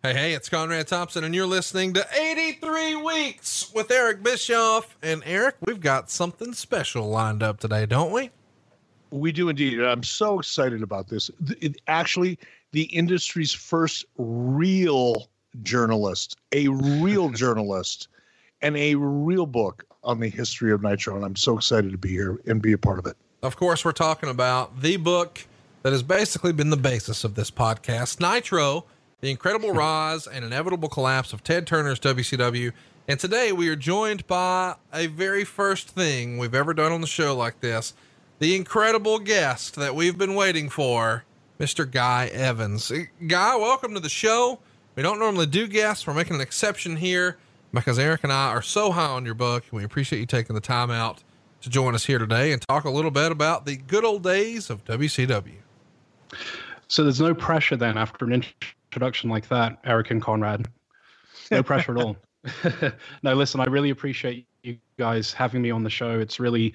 Hey, hey, it's Conrad Thompson, and you're listening to 83 Weeks with Eric Bischoff. And Eric, we've got something special lined up today, don't we? We do indeed. I'm so excited about this. It, actually, the industry's first real journalist, a real journalist, and a real book on the history of Nitro. And I'm so excited to be here and be a part of it. Of course, we're talking about the book that has basically been the basis of this podcast, Nitro the incredible rise and inevitable collapse of Ted Turner's WCW. And today we are joined by a very first thing we've ever done on the show like this the incredible guest that we've been waiting for, Mr. Guy Evans. Uh, Guy, welcome to the show. We don't normally do guests, we're making an exception here because Eric and I are so high on your book. We appreciate you taking the time out to join us here today and talk a little bit about the good old days of WCW. So there's no pressure then after an introduction like that, Eric and Conrad. No pressure at all. no, listen, I really appreciate you guys having me on the show. It's really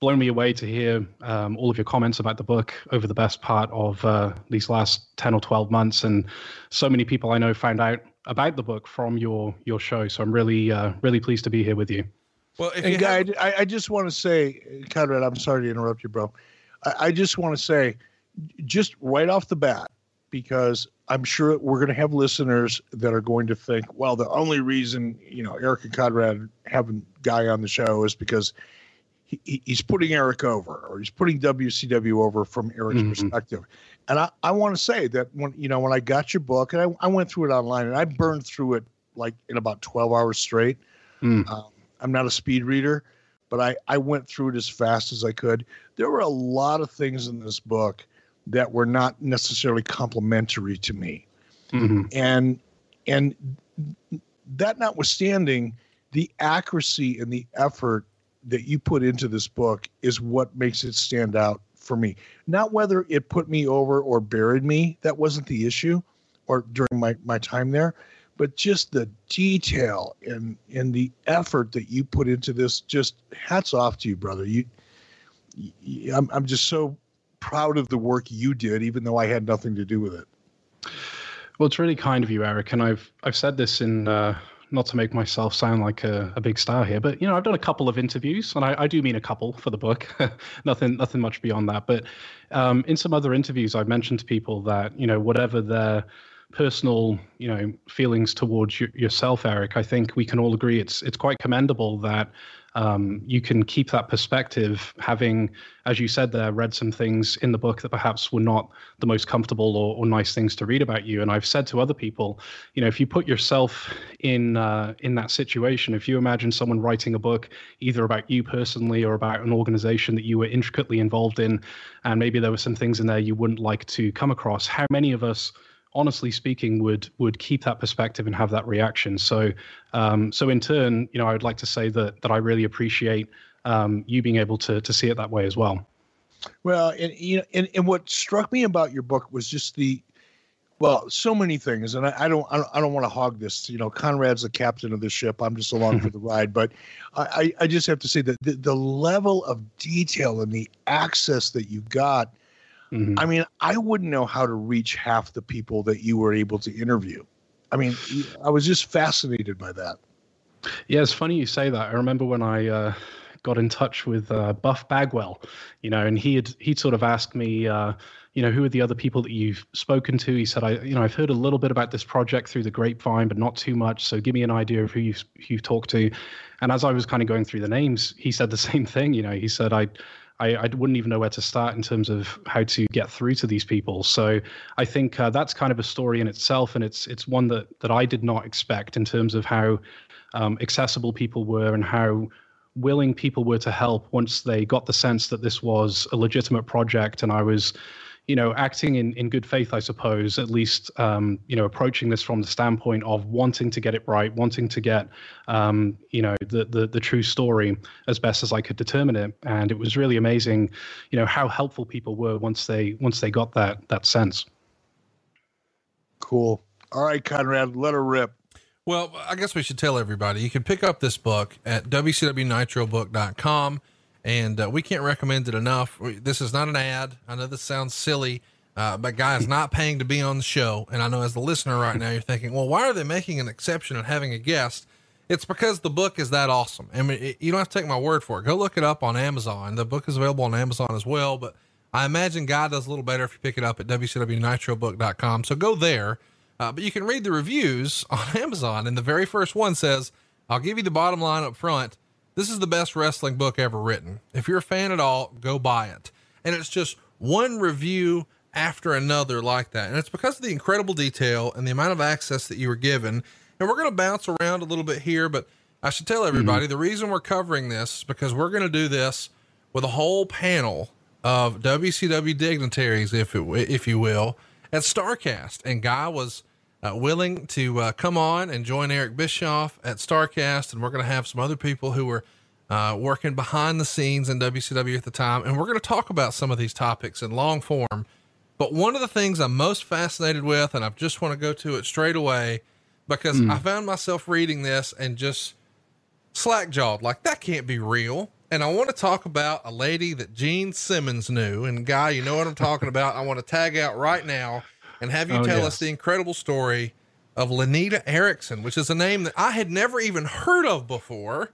blown me away to hear um, all of your comments about the book over the best part of uh, these last 10 or 12 months. And so many people I know found out about the book from your your show. So I'm really, uh, really pleased to be here with you. Well, if and Guy, have- I, I just want to say, Conrad, I'm sorry to interrupt you, bro. I, I just want to say, just right off the bat, because I'm sure we're going to have listeners that are going to think, well, the only reason you know Eric and Conrad having Guy on the show is because he, he's putting Eric over, or he's putting WCW over from Eric's mm-hmm. perspective. And I, I want to say that when you know when I got your book and I, I went through it online and I burned through it like in about 12 hours straight. Mm. Um, I'm not a speed reader, but I, I went through it as fast as I could. There were a lot of things in this book that were not necessarily complimentary to me. Mm-hmm. And and that notwithstanding, the accuracy and the effort that you put into this book is what makes it stand out for me. Not whether it put me over or buried me, that wasn't the issue, or during my, my time there, but just the detail and and the effort that you put into this. Just hats off to you, brother. You, you I'm I'm just so proud of the work you did, even though I had nothing to do with it. Well, it's really kind of you, Eric, and I've I've said this in uh, not to make myself sound like a, a, big star here, but you know I've done a couple of interviews, and I, I do mean a couple for the book, nothing nothing much beyond that. But um, in some other interviews, I've mentioned to people that you know whatever their personal you know feelings towards y- yourself, Eric, I think we can all agree it's it's quite commendable that um, you can keep that perspective, having, as you said there, read some things in the book that perhaps were not the most comfortable or, or nice things to read about you. And I've said to other people, you know, if you put yourself in uh, in that situation, if you imagine someone writing a book either about you personally or about an organization that you were intricately involved in, and maybe there were some things in there you wouldn't like to come across, how many of us honestly speaking, would would keep that perspective and have that reaction. So, um, so in turn, you know, I would like to say that that I really appreciate um, you being able to to see it that way as well. Well, and you know, and, and what struck me about your book was just the well, so many things, and I, I don't, I don't, don't want to hog this. You know, Conrad's the captain of the ship. I'm just along for the ride. But I, I just have to say that the, the level of detail and the access that you got Mm-hmm. I mean, I wouldn't know how to reach half the people that you were able to interview. I mean, I was just fascinated by that. Yeah, it's funny you say that. I remember when I uh, got in touch with uh, Buff Bagwell, you know, and he had he sort of asked me, uh, you know, who are the other people that you've spoken to? He said, I, you know, I've heard a little bit about this project through the grapevine, but not too much. So give me an idea of who you've who you've talked to. And as I was kind of going through the names, he said the same thing. You know, he said I I, I, wouldn't even know where to start in terms of how to get through to these people. So I think uh, that's kind of a story in itself, and it's it's one that that I did not expect in terms of how um, accessible people were and how willing people were to help once they got the sense that this was a legitimate project and I was you know, acting in, in good faith, I suppose, at least, um, you know, approaching this from the standpoint of wanting to get it right, wanting to get, um, you know, the, the, the true story as best as I could determine it. And it was really amazing, you know, how helpful people were once they once they got that that sense. Cool. All right, Conrad, let her rip. Well, I guess we should tell everybody you can pick up this book at wcwnitrobook.com and uh, we can't recommend it enough. This is not an ad. I know this sounds silly, Uh, but guys, not paying to be on the show. And I know as the listener right now, you're thinking, well, why are they making an exception and having a guest? It's because the book is that awesome. I mean, it, you don't have to take my word for it. Go look it up on Amazon. The book is available on Amazon as well, but I imagine Guy does a little better if you pick it up at wcwnitrobook.com. So go there. Uh, but you can read the reviews on Amazon. And the very first one says, I'll give you the bottom line up front. This is the best wrestling book ever written. If you're a fan at all, go buy it. And it's just one review after another like that. And it's because of the incredible detail and the amount of access that you were given and we're going to bounce around a little bit here, but I should tell everybody mm-hmm. the reason we're covering this is because we're going to do this with a whole panel of WCW dignitaries, if it, if you will, at Starrcast. And Guy was uh, willing to uh, come on and join Eric Bischoff at Starrcast, and we're going to have some other people who were uh, working behind the scenes in WCW at the time, and we're going to talk about some of these topics in long form. But one of the things I'm most fascinated with, and I just want to go to it straight away, because mm. I found myself reading this and just slack jawed, like that can't be real. And I want to talk about a lady that Gene Simmons knew. And guy, you know what I'm talking about. I want to tag out right now and have you oh, tell yes. us the incredible story of Lenita Erickson, which is a name that I had never even heard of before.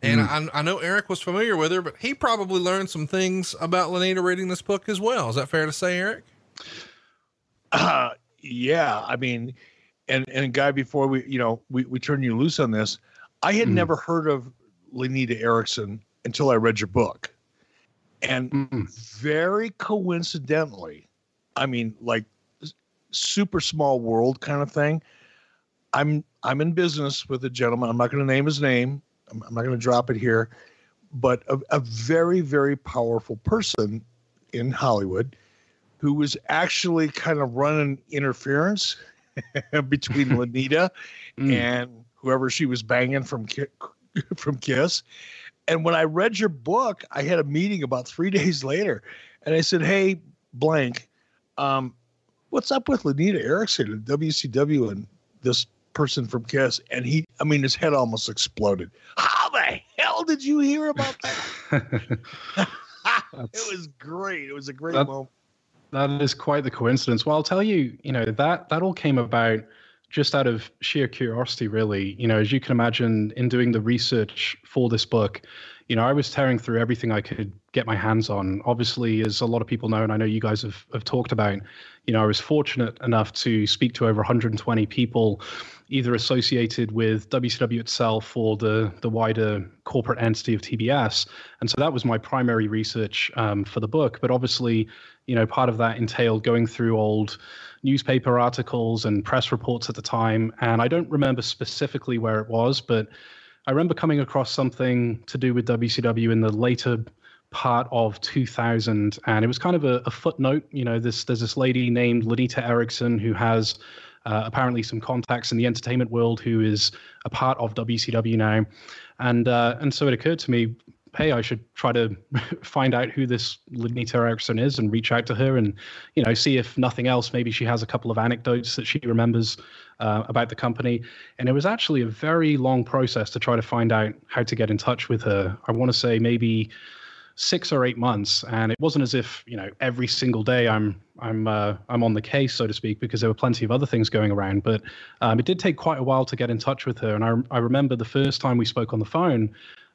And mm. I, I, know Eric was familiar with her, but he probably learned some things about Lenita reading this book as well. Is that fair to say, Eric? Uh, yeah. I mean, and and guy before we you know we we turn you loose on this i had mm. never heard of lenita erickson until i read your book and mm. very coincidentally i mean like super small world kind of thing i'm i'm in business with a gentleman i'm not going to name his name i'm, I'm not going to drop it here but a, a very very powerful person in hollywood who was actually kind of running interference between Lenita mm. and whoever she was banging from from Kiss. And when I read your book, I had a meeting about three days later, and I said, "Hey, blank, um, what's up with Lenita Erickson and WCW and this person from Kiss?" And he, I mean, his head almost exploded. How the hell did you hear about that? it was great. It was a great that, moment. That is quite the coincidence. Well, I'll tell you, you know, that that all came about just out of sheer curiosity, really. You know, as you can imagine, in doing the research for this book, you know, I was tearing through everything I could get my hands on. Obviously, as a lot of people know, and I know you guys have, have talked about, you know, I was fortunate enough to speak to over 120 people, either associated with WCW itself or the the wider corporate entity of TBS. And so that was my primary research um, for the book. But obviously, you know, part of that entailed going through old newspaper articles and press reports at the time. And I don't remember specifically where it was, but I remember coming across something to do with WCW in the later part of 2000 and it was kind of a, a footnote you know this there's this lady named lenita erickson who has uh, apparently some contacts in the entertainment world who is a part of wcw now. And uh, and so it occurred to me hey, I should try to find out who this Lenita Erickson is and reach out to her and, you know, see if nothing else, maybe she has a couple of anecdotes that she remembers uh, about the company. And it was actually a very long process to try to find out how to get in touch with her. I want to say maybe six or eight months, and it wasn't as if you know every single day I'm I'm uh, I'm on the case, so to speak, because there were plenty of other things going around. But um, it did take quite a while to get in touch with her, and I I remember the first time we spoke on the phone.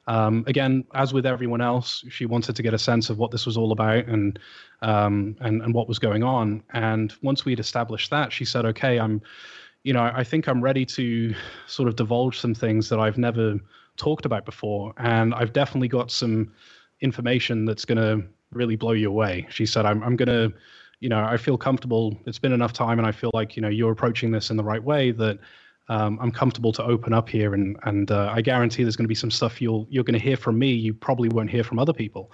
Um, again, as with everyone else, she wanted to get a sense of what this was all about and um, and and what was going on. And once we'd established that, she said, "Okay, I'm, you know, I think I'm ready to sort of divulge some things that I've never talked about before, and I've definitely got some information that's going to really blow you away." She said, "I'm I'm going to." You know, I feel comfortable. It's been enough time, and I feel like you know you're approaching this in the right way. That um, I'm comfortable to open up here, and and uh, I guarantee there's going to be some stuff you'll you're going to hear from me you probably won't hear from other people.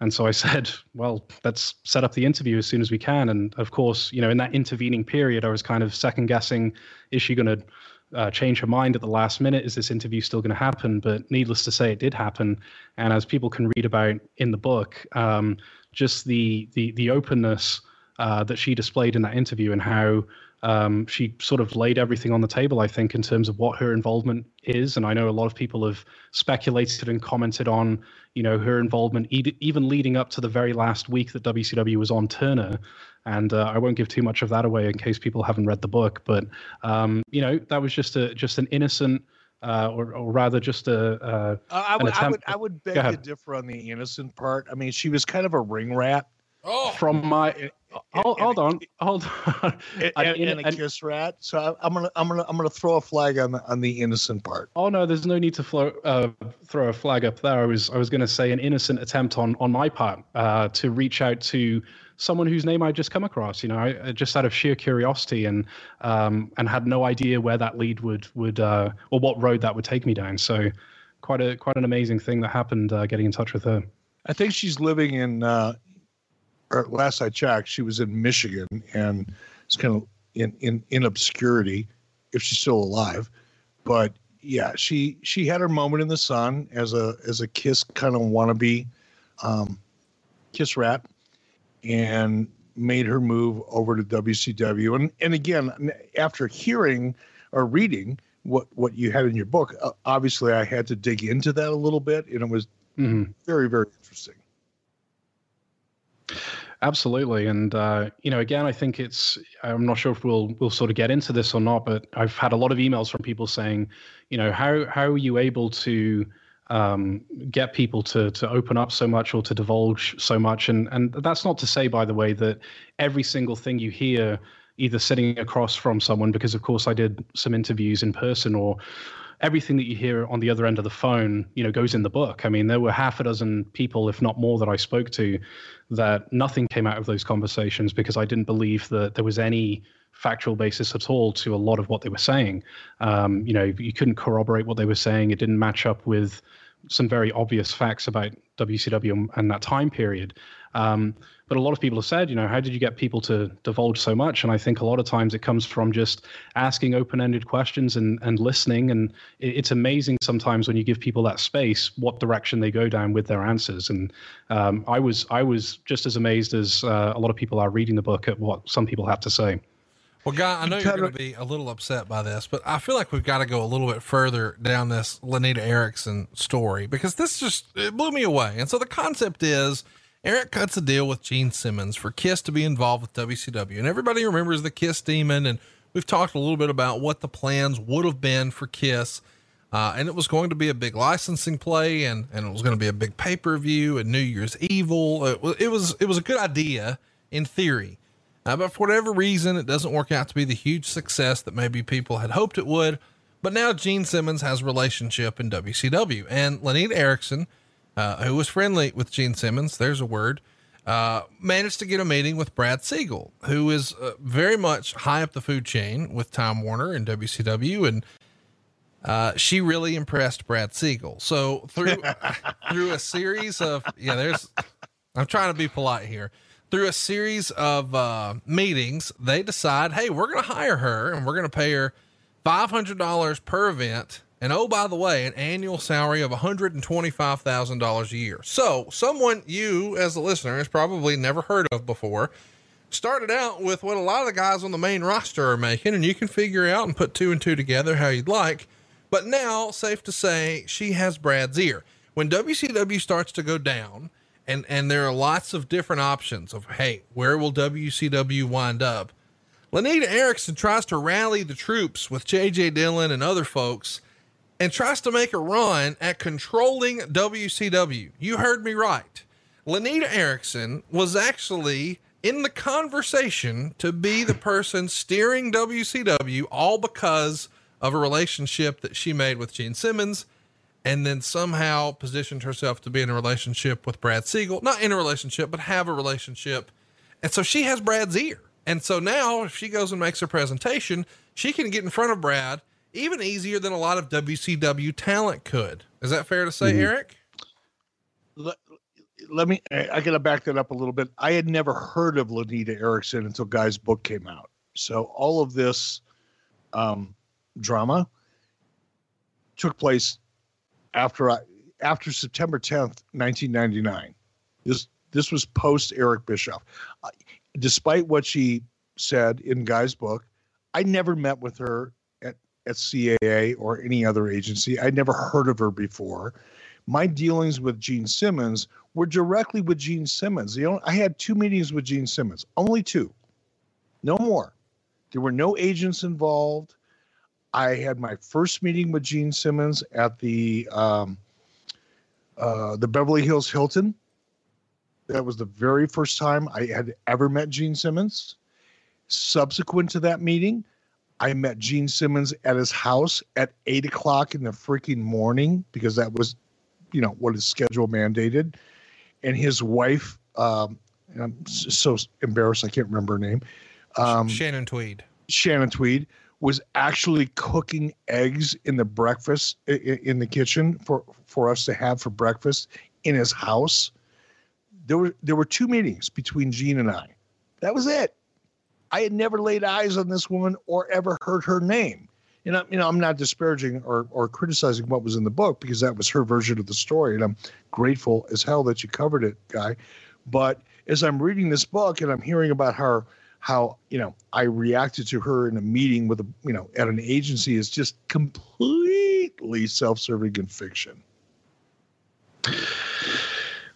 And so I said, well, let's set up the interview as soon as we can. And of course, you know, in that intervening period, I was kind of second guessing: is she going to uh, change her mind at the last minute? Is this interview still going to happen? But needless to say, it did happen. And as people can read about in the book, um, just the the the openness uh, that she displayed in that interview and how um, she sort of laid everything on the table, I think, in terms of what her involvement is. And I know a lot of people have speculated and commented on, you know, her involvement, even leading up to the very last week that WCW was on Turner. and uh, I won't give too much of that away in case people haven't read the book. But um, you know, that was just a just an innocent. Uh, or, or rather, just a. Uh, I, would, I would, I would beg to differ on the innocent part. I mean, she was kind of a ring rat. Oh, from my hold, hold on, hold on, and, and, and, a kiss rat. So I, am gonna, I'm gonna, I'm gonna throw a flag on the on the innocent part. Oh no, there's no need to flow, uh, throw a flag up there. I was, I was gonna say an innocent attempt on on my part uh, to reach out to someone whose name I just come across. You know, I, just out of sheer curiosity and um, and had no idea where that lead would would uh, or what road that would take me down. So quite a quite an amazing thing that happened uh, getting in touch with her. I think she's living in uh, last I checked, she was in Michigan and it's kind of in, in, in obscurity if she's still alive. But yeah, she she had her moment in the sun as a as a kiss kind of wannabe um, kiss rat and made her move over to WCW. And and again, after hearing or reading what what you had in your book, uh, obviously I had to dig into that a little bit, and it was mm-hmm. very very interesting. Absolutely, and uh, you know, again, I think it's. I'm not sure if we'll we'll sort of get into this or not, but I've had a lot of emails from people saying, you know, how how are you able to um, get people to to open up so much or to divulge so much? And and that's not to say, by the way, that every single thing you hear, either sitting across from someone, because of course I did some interviews in person, or everything that you hear on the other end of the phone, you know, goes in the book. I mean, there were half a dozen people, if not more, that I spoke to that nothing came out of those conversations because I didn't believe that there was any factual basis at all to a lot of what they were saying. Um, you know, you couldn't corroborate what they were saying. It didn't match up with some very obvious facts about WCW and that time period. Um, but a lot of people have said, you know, how did you get people to divulge so much? And I think a lot of times it comes from just asking open-ended questions and and listening. And it's amazing sometimes when you give people that space, what direction they go down with their answers. And um, I was I was just as amazed as uh, a lot of people are reading the book at what some people have to say. Well, Guy, I know you're going to be a little upset by this, but I feel like we've got to go a little bit further down this Lenita Erickson story because this just it blew me away. And so the concept is Eric cuts a deal with Gene Simmons for Kiss to be involved with WCW. And everybody remembers the Kiss demon. And we've talked a little bit about what the plans would have been for Kiss. Uh, and it was going to be a big licensing play and, and it was going to be a big pay per view and New Year's Evil. It was, it was, it was a good idea in theory. Uh, but for whatever reason, it doesn't work out to be the huge success that maybe people had hoped it would. But now Gene Simmons has a relationship in WCW and Lenita Erickson uh, who was friendly with Gene Simmons, there's a word, uh, managed to get a meeting with Brad Siegel, who is uh, very much high up the food chain with Time Warner and WCW. And uh, she really impressed Brad Siegel. So through, through a series of, yeah, there's, I'm trying to be polite here. Through a series of uh, meetings, they decide, hey, we're going to hire her and we're going to pay her $500 per event and oh, by the way, an annual salary of $125,000 a year. So, someone you, as a listener, has probably never heard of before, started out with what a lot of the guys on the main roster are making, and you can figure out and put two and two together how you'd like. But now, safe to say, she has Brad's ear. When WCW starts to go down, and, and there are lots of different options of, hey, where will WCW wind up? Lenita Erickson tries to rally the troops with JJ Dillon and other folks and tries to make a run at controlling WCW. You heard me right. Lenita Erickson was actually in the conversation to be the person steering WCW, all because of a relationship that she made with Gene Simmons, and then somehow positioned herself to be in a relationship with Brad Siegel. Not in a relationship, but have a relationship. And so she has Brad's ear. And so now, if she goes and makes her presentation, she can get in front of Brad even easier than a lot of WCW talent could. Is that fair to say, mm-hmm. Eric? Let, let me, I got to back that up a little bit. I had never heard of Lenita Erickson until Guy's book came out. So all of this um, drama took place after I, after September 10th, 1999. This this was post Eric Bischoff. Despite what she said in Guy's book, I never met with her at CAA or any other agency. I'd never heard of her before, my dealings with Gene Simmons were directly with Gene Simmons. You know, I had two meetings with Gene Simmons, only two, no more. There were no agents involved. I had my first meeting with Gene Simmons at the um, uh, the Beverly Hills Hilton. That was the very first time I had ever met Gene Simmons. Subsequent to that meeting, I met Gene Simmons at his house at eight o'clock in the freaking morning because that was, you know, what his schedule mandated. And his wife, um, and I'm so embarrassed I can't remember her name. Um, Shannon Tweed. Shannon Tweed was actually cooking eggs in the breakfast in the kitchen for for us to have for breakfast in his house. There were there were two meetings between Gene and I. That was it. I had never laid eyes on this woman or ever heard her name. You know, you know, I'm not disparaging or, or criticizing what was in the book because that was her version of the story, and I'm grateful as hell that you covered it, guy. But as I'm reading this book and I'm hearing about her how you know I reacted to her in a meeting with a you know at an agency is just completely self-serving and fiction.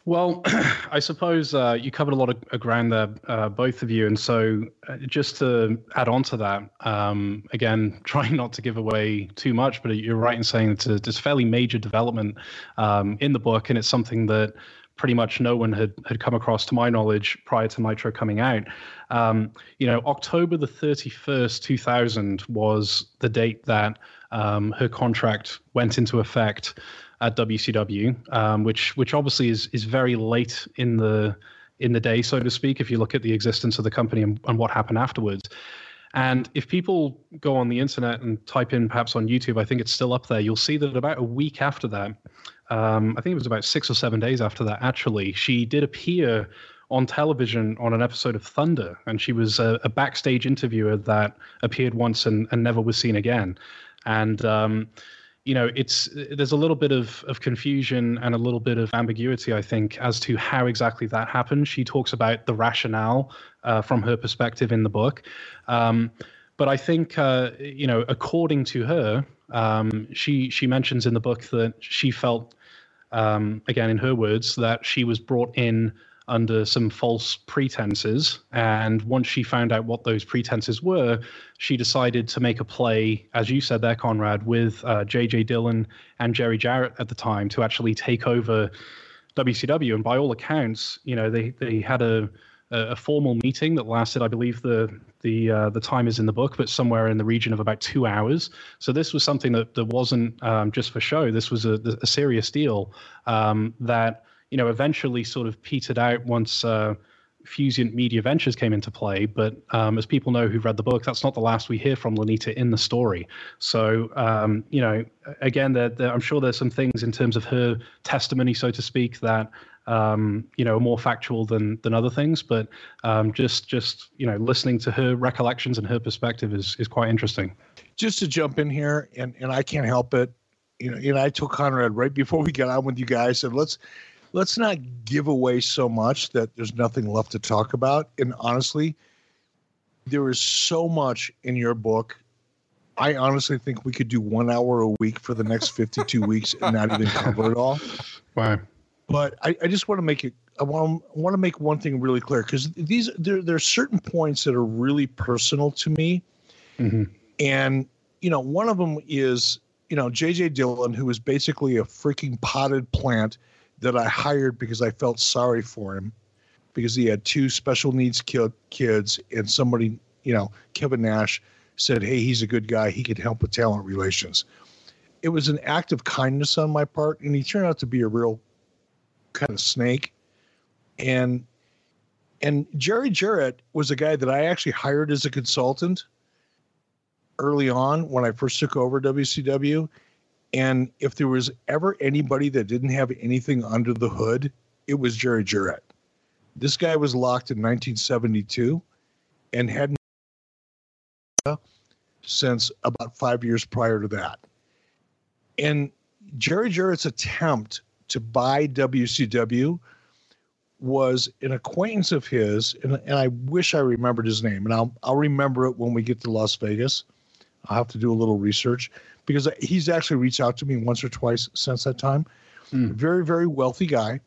Well, I suppose uh, you covered a lot of ground there, uh, both of you. And so, uh, just to add on to that, um, again, trying not to give away too much, but you're right in saying it's a, it's fairly major development um, in the book, and it's something that pretty much no one had had come across, to my knowledge, prior to Nitro coming out. Um, you know, October the 31st, 2000 was the date that um, her contract went into effect at WCW, um, which which obviously is is very late in the in the day, so to speak, if you look at the existence of the company and, and what happened afterwards. And if people go on the internet and type in perhaps on YouTube, I think it's still up there, you'll see that about a week after that, um, I think it was about six or seven days after that, actually, she did appear on television on an episode of Thunder, and she was a, a backstage interviewer that appeared once and, and never was seen again. And um, you know, it's there's a little bit of of confusion and a little bit of ambiguity, I think, as to how exactly that happened. She talks about the rationale uh, from her perspective in the book. Um, but I think, uh, you know, according to her, um, she she mentions in the book that she felt um, again, in her words, that she was brought in under some false pretenses. And once she found out what those pretenses were, she decided to make a play, as you said there, Conrad, with uh, J.J. Dillon and Jerry Jarrett at the time to actually take over WCW. And by all accounts, you know, they, they had a a, formal meeting that lasted, I believe the the uh, the time is in the book, but somewhere in the region of about two hours. So this was something that that wasn't um, just for show. This was a, a serious deal um, that you know eventually sort of petered out once. Uh, Fusient Media Ventures came into play, but um, as people know who've read the book, that's not the last we hear from Lenita in the story. So, um, you know, again, there, there, I'm sure there's some things in terms of her testimony, so to speak, that um, you know, more factual than than other things. But um, just just you know, listening to her recollections and her perspective is is quite interesting. Just to jump in here, and and I can't help it. You know, and I told Conrad right before we got on with you guys, said let's let's not give away so much that there's nothing left to talk about. And honestly, there is so much in your book. I honestly think we could do one hour a week for the next 52 weeks and not even cover it all. Wow. But I, I just want to make it. I want, I want to make one thing really clear because these there there are certain points that are really personal to me, mm-hmm. and you know one of them is you know J.J. Dillon, who is basically a freaking potted plant that I hired because I felt sorry for him because he had two special needs kids and somebody you know Kevin Nash said, "Hey, he's a good guy. He could help with talent relations." It was an act of kindness on my part, and he turned out to be a real kind of snake. And and Jerry Jarrett was a guy that I actually hired as a consultant early on when I first took over WCW. And if there was ever anybody that didn't have anything under the hood, it was Jerry Jarrett. This guy was locked in 1972 and hadn't since about five years prior to that. And Jerry Jarrett's attempt to buy WCW was an acquaintance of his, and, and I wish I remembered his name, and I'll I'll remember it when we get to Las Vegas. I'll have to do a little research because he's actually reached out to me once or twice since that time. mm. very very wealthy guy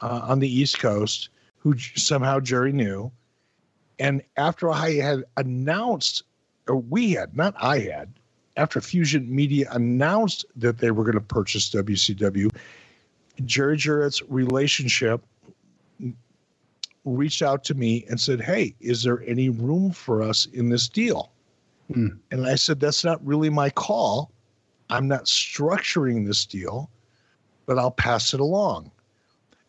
uh, on the East Coast who somehow Jerry knew. And after I had announced, or we had, not I had, after Fusient Media announced that they were going to purchase WCW, Jerry Jarrett's relationship reached out to me and said, Hey, is there any room for us in this deal? Mm. And I said, That's not really my call. I'm not structuring this deal, but I'll pass it along.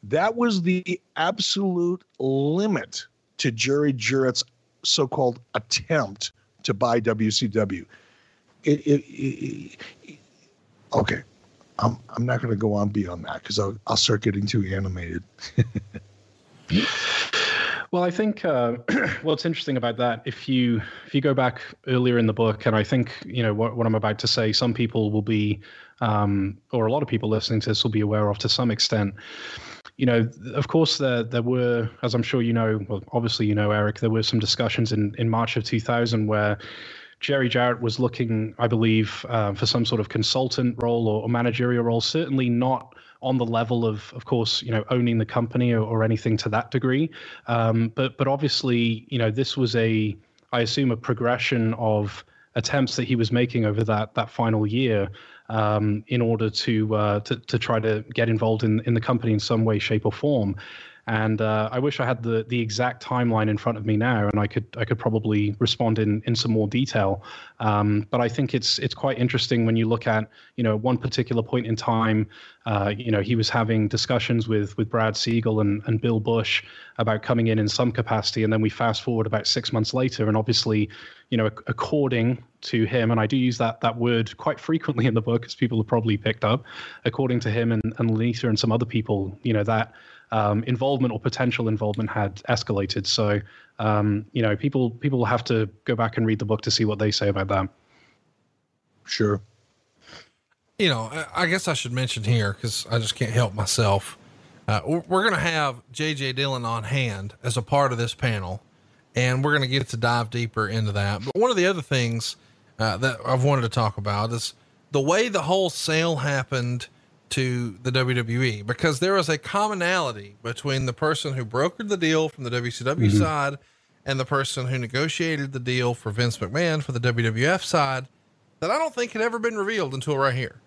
That was the absolute limit to Jerry Jarrett's so called attempt to buy WCW. It, it, it, okay, I'm, I'm not going to go on beyond that because I'll, I'll start getting too animated. Well, I think uh, what's interesting about that, if you if you go back earlier in the book, and I think you know what, what I'm about to say, some people will be, um, or a lot of people listening to this will be aware of to some extent. You know, of course, there there were, as I'm sure you know, well, obviously you know, Eric, there were some discussions in in March of 2000 where Jerry Jarrett was looking, I believe, uh, for some sort of consultant role or, or managerial role. Certainly not on the level of, of course, you know, owning the company or, or anything to that degree. Um, but but obviously, you know, this was a, I assume, a progression of attempts that he was making over that that final year um, in order to, uh, to to try to get involved in in the company in some way, shape, or form. And uh, I wish I had the the exact timeline in front of me now, and I could I could probably respond in in some more detail. Um, but I think it's it's quite interesting when you look at you know one particular point in time. Uh, you know he was having discussions with with Brad Siegel and and Bill Busch about coming in in some capacity, and then we fast forward about six months later, and obviously, you know, according to him, and I do use that that word quite frequently in the book, as people have probably picked up. According to him and and Lenita and some other people, you know that um, involvement or potential involvement had escalated. So, um, you know, people people will have to go back and read the book to see what they say about that. Sure. You know, I guess I should mention here because I just can't help myself. Uh, we're going to have JJ Dillon on hand as a part of this panel, and we're going to get to dive deeper into that. But one of the other things uh, that I've wanted to talk about is the way the whole sale happened to the WWE because there was a commonality between the person who brokered the deal from the WCW mm-hmm. side and the person who negotiated the deal for Vince McMahon for the WWF side that I don't think had ever been revealed until right here.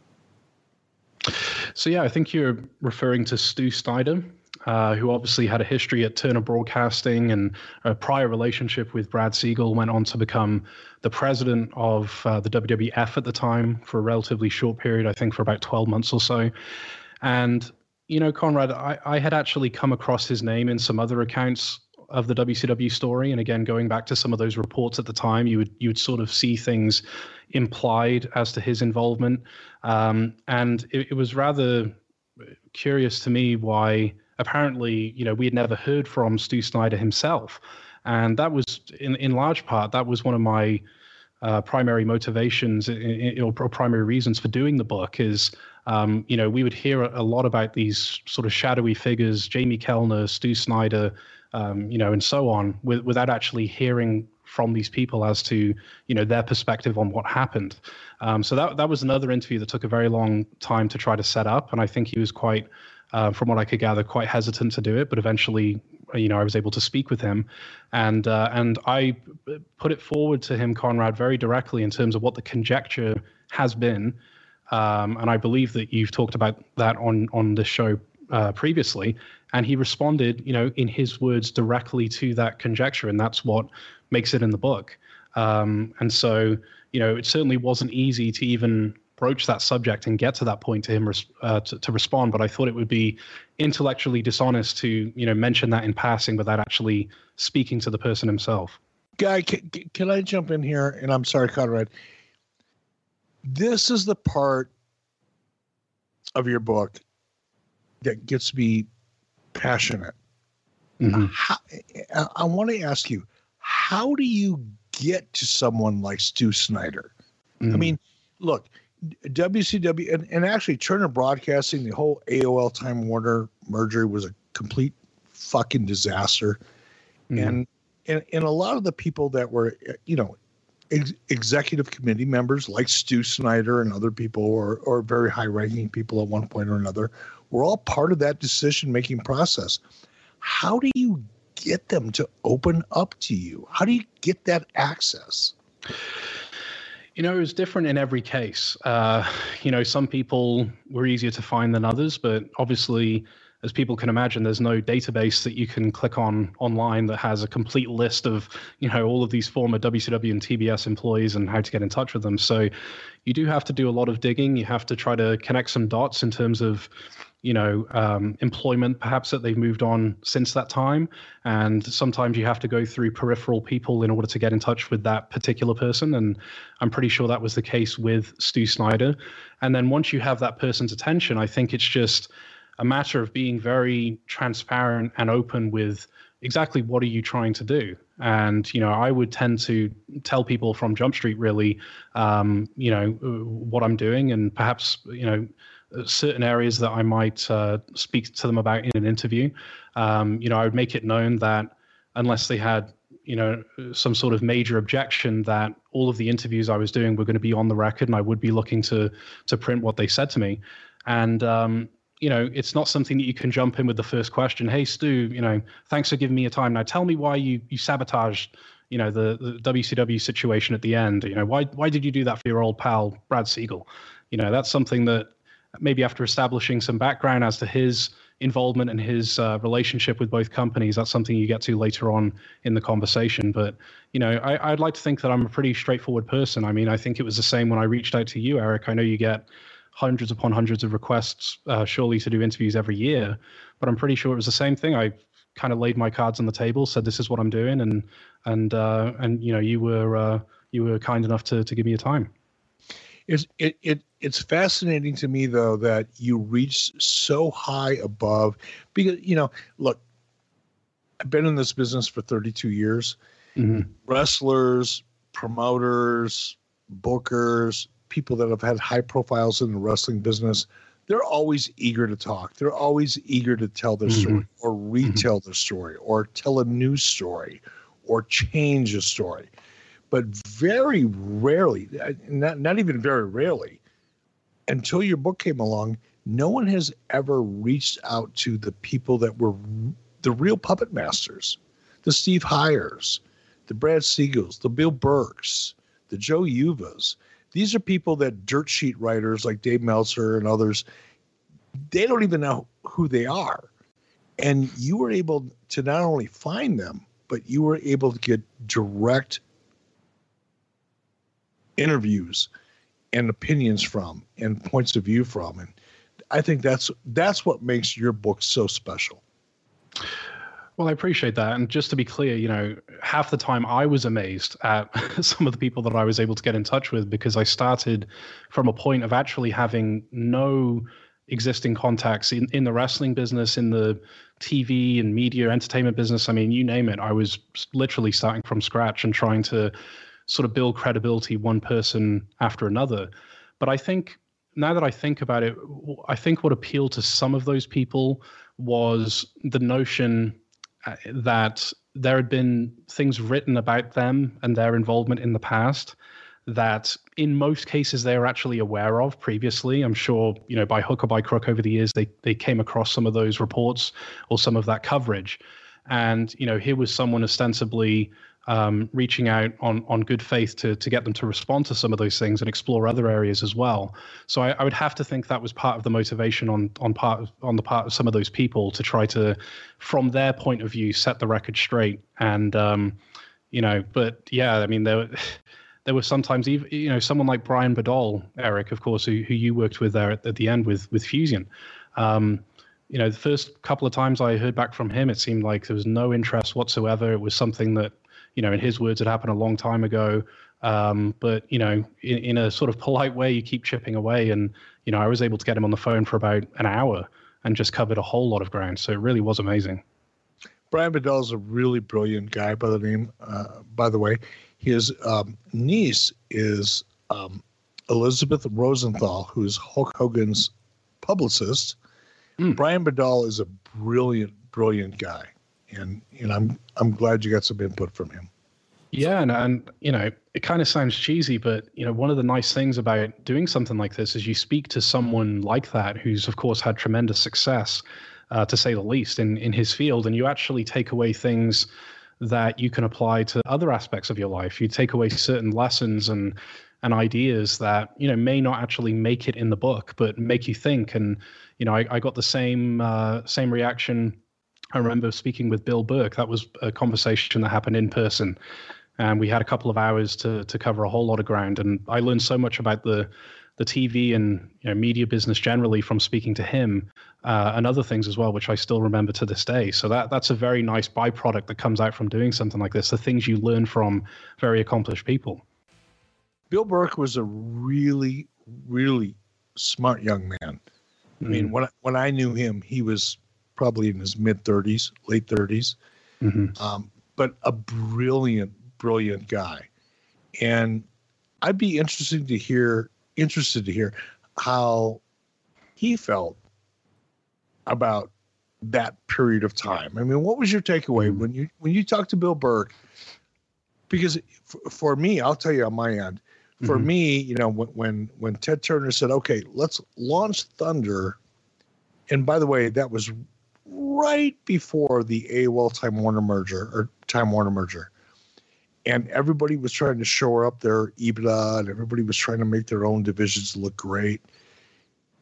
So yeah, I think you're referring to Stu Snyder, uh, who obviously had a history at Turner Broadcasting and a prior relationship with Brad Siegel, went on to become the president of uh, the WWF at the time for a relatively short period, I think for about 12 months or so. And, you know, Conrad, I, I had actually come across his name in some other accounts of the WCW story. And again, going back to some of those reports at the time, you would you would sort of see things implied as to his involvement. Um, and it, it was rather curious to me why apparently, you know, we had never heard from Stu Snyder himself. And that was, in, in large part, that was one of my uh, primary motivations or primary reasons for doing the book is, um, you know, we would hear a, lot about these sort of shadowy figures, Jamie Kellner, Stu Snyder, um, you know, and so on, with, without actually hearing from these people as to, you know, their perspective on what happened. Um, so that that was another interview that took a very long time to try to set up, and I think he was quite uh, from what I could gather, quite hesitant to do it. But eventually, you know, I was able to speak with him, and uh, and I put it forward to him, Conrad, very directly in terms of what the conjecture has been. Um, and I believe that you've talked about that on on this show uh, previously. And he responded, you know, in his words directly to that conjecture, and that's what makes it in the book. Um, and so, you know, it certainly wasn't easy to even broach that subject and get to that point to him uh, to, to, respond. But I thought it would be intellectually dishonest to you know mention that in passing without actually speaking to the person himself. Guy, can, can I jump in here? And I'm sorry, Conrad. This is the part of your book that gets me passionate. Mm-hmm. How, I, I want to ask you, how do you get to someone like Stu Snyder? Mm-hmm. I mean, look, WCW and, and actually Turner Broadcasting, the whole AOL Time Warner merger was a complete fucking disaster. Mm. And, and and a lot of the people that were, you know, ex- executive committee members like Stu Snyder and other people, or or very high ranking people at one point or another, were all part of that decision making process. How do you get them to open up to you? How do you get that access? You know, it was different in every case. Uh, you know, some people were easier to find than others, but obviously, as people can imagine, there's no database that you can click on online that has a complete list of, you know, all of these former WCW and TBS employees and how to get in touch with them. So you do have to do a lot of digging. You have to try to connect some dots in terms of, you know, um, employment perhaps that they've moved on since that time. And sometimes you have to go through peripheral people in order to get in touch with that particular person. And I'm pretty sure that was the case with Stu Snyder. And then once you have that person's attention, I think it's just a matter of being very transparent and open with exactly what are you trying to do and you know i would tend to tell people from jump street really um, you know what i'm doing and perhaps you know certain areas that I might uh, speak to them about in an interview. Um, you know, I would make it known that unless they had, you know, some sort of major objection, that all of the interviews I was doing were going to be on the record, and I would be looking to to print what they said to me. And um, you know, it's not something that you can jump in with the first question. Hey, Stu, you know, thanks for giving me your time. Now tell me why you you sabotaged you know the, the WCW situation at the end. You know why why did you do that for your old pal Brad Siegel? You know that's something that maybe after establishing some background as to his involvement and his uh, relationship with both companies, that's something you get to later on in the conversation. But you know, I, would like to think that I'm a pretty straightforward person. I mean, I think it was the same when I reached out to you, Eric. I know you get hundreds upon hundreds of requests, uh, surely to do interviews every year, but I'm pretty sure it was the same thing. I kind of laid my cards on the table, said this is what I'm doing, and and uh, and you know, you were uh, you were kind enough to to give me your time. It's it, it it's fascinating to me though that you reach so high above because you know look I've been in this business for 32 years. Mm-hmm. Wrestlers, promoters, bookers, people that have had high profiles in the wrestling business, they're always eager to talk. They're always eager to tell their mm-hmm. story or retell mm-hmm. their story or tell a new story or change a story but very rarely, uh, not, not even very rarely, until your book came along, no one has ever reached out to the people that were the real puppet masters, the Steve Heyers, the Brad Siegels, the Bill Burks, the Joe Uvas. These are people that dirt sheet writers like Dave Meltzer and others, they don't even know who they are. And you were able to not only find them, but you were able to get direct interviews and opinions from and points of view from. And i think that's that's what makes your book so special. Well i appreciate that. And just to be clear you know half the time i was amazed at some of the people that i was able to get in touch with because i started from a point of actually having no existing contacts in, in the wrestling business in the tv and media entertainment business. I mean you name it. I was literally starting from scratch and trying to sort of build credibility one person after another. But I think now that I think about it, I think what appealed to some of those people was the notion uh, that there had been things written about them and their involvement in the past that in most cases they were actually aware of previously. I'm sure, you know, by hook or by crook over the years, they, they came across some of those reports or some of that coverage. And, you know, here was someone ostensibly um, reaching out on on good faith to to get them to respond to some of those things and explore other areas as well. So I, I, would have to think that was part of the motivation on on part of, on the part of some of those people to try to, from their point of view, set the record straight. And um, you know, but yeah, I mean there. There was sometimes even you know someone like Brian Bedol, Eric, of course, who, who you worked with there at, at the end with with Fusient. Um, you know, the first couple of times I heard back from him, it seemed like there was no interest whatsoever. It was something that you know, in his words, it happened a long time ago. Um, but you know, in, in, a sort of polite way, you keep chipping away, and you know, I was able to get him on the phone for about an hour and just covered a whole lot of ground. So it really was amazing. Brian Bedol is a really brilliant guy. By the name, uh, by the way, his um, niece is um, Elizabeth Rosenthal, who's Hulk Hogan's publicist. Mm. Brian Bedol is a brilliant, brilliant guy and and I'm I'm glad you got some input from him. Yeah, and, and you know, it kind of sounds cheesy, but you know, one of the nice things about doing something like this is you speak to someone like that who's, of course, had tremendous success, uh, to say the least, in in his field, and you actually take away things that you can apply to other aspects of your life. You take away certain lessons and and ideas that you know may not actually make it in the book, but make you think. And you know, I, I got the same uh, same reaction. I remember speaking with Bill Burke. That was a conversation that happened in person and we had a couple of hours to to cover a whole lot of ground. And I learned so much about the the TV and you know, media business generally from speaking to him uh, and other things as well, which I still remember to this day. So that that's a very nice byproduct that comes out from doing something like this. The things you learn from very accomplished people. Bill Burke was a really, really smart young man. I mean, mm. when I, when I knew him, he was probably in his mid 30s, late 30s, mm-hmm. um, but a brilliant, brilliant guy. And I'd be interested to hear interested to hear how he felt about that period of time. I mean, what was your takeaway mm-hmm. when you when you talked to Bill Burke? Because for, for me, I'll tell you on my end. For mm-hmm. me, you know, when, when when Ted Turner said, "Okay, let's launch Thunder," and by the way, that was right before the AOL Time Warner merger or Time Warner merger and everybody was trying to shore up their EBITDA and everybody was trying to make their own divisions look great.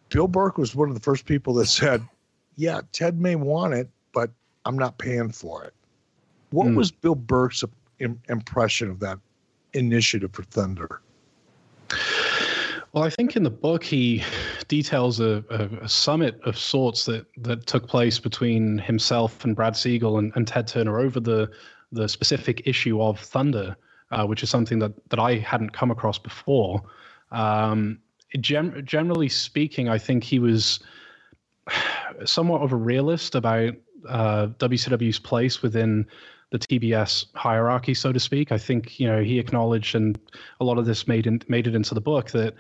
Bill Burke was one of the first people that said, Yeah, Ted may want it, but I'm not paying for it. What mm. was Bill Burke's impression of that initiative for Thunder? Well, I think in the book he details a, a, a, summit of sorts that, that took place between himself and Brad Siegel and, and Ted Turner over the the specific issue of Thunder, uh, which is something that that I hadn't come across before. Um, generally speaking, I think he was somewhat of a realist about uh, WCW's place within the TBS hierarchy, so to speak. I think you know he acknowledged, and a lot of this made in, made it into the book that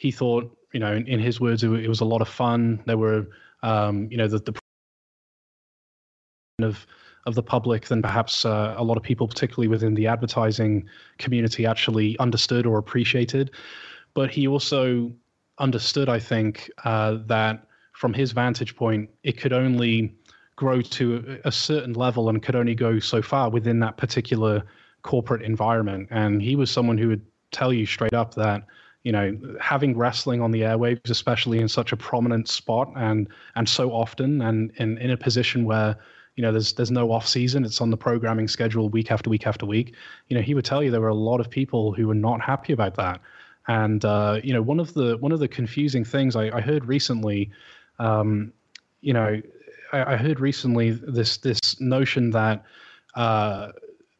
he thought, you know, in, in his words, it, it, was a lot of fun. There were, um, you know, the, the of of the public than perhaps uh, a lot of people, particularly within the advertising community, actually understood or appreciated. But he also understood, I think, uh, that from his vantage point, it could only grow to a certain level and could only go so far within that particular corporate environment. And he was someone who would tell you straight up that you know having wrestling on the airwaves especially in such a prominent spot and and so often and in, in a position where you know there's there's no off season it's on the programming schedule week after week after week you know he would tell you there were a lot of people who were not happy about that. And uh, you know one of the one of the confusing things i, I heard recently um, you know I, I, heard recently this this notion that uh,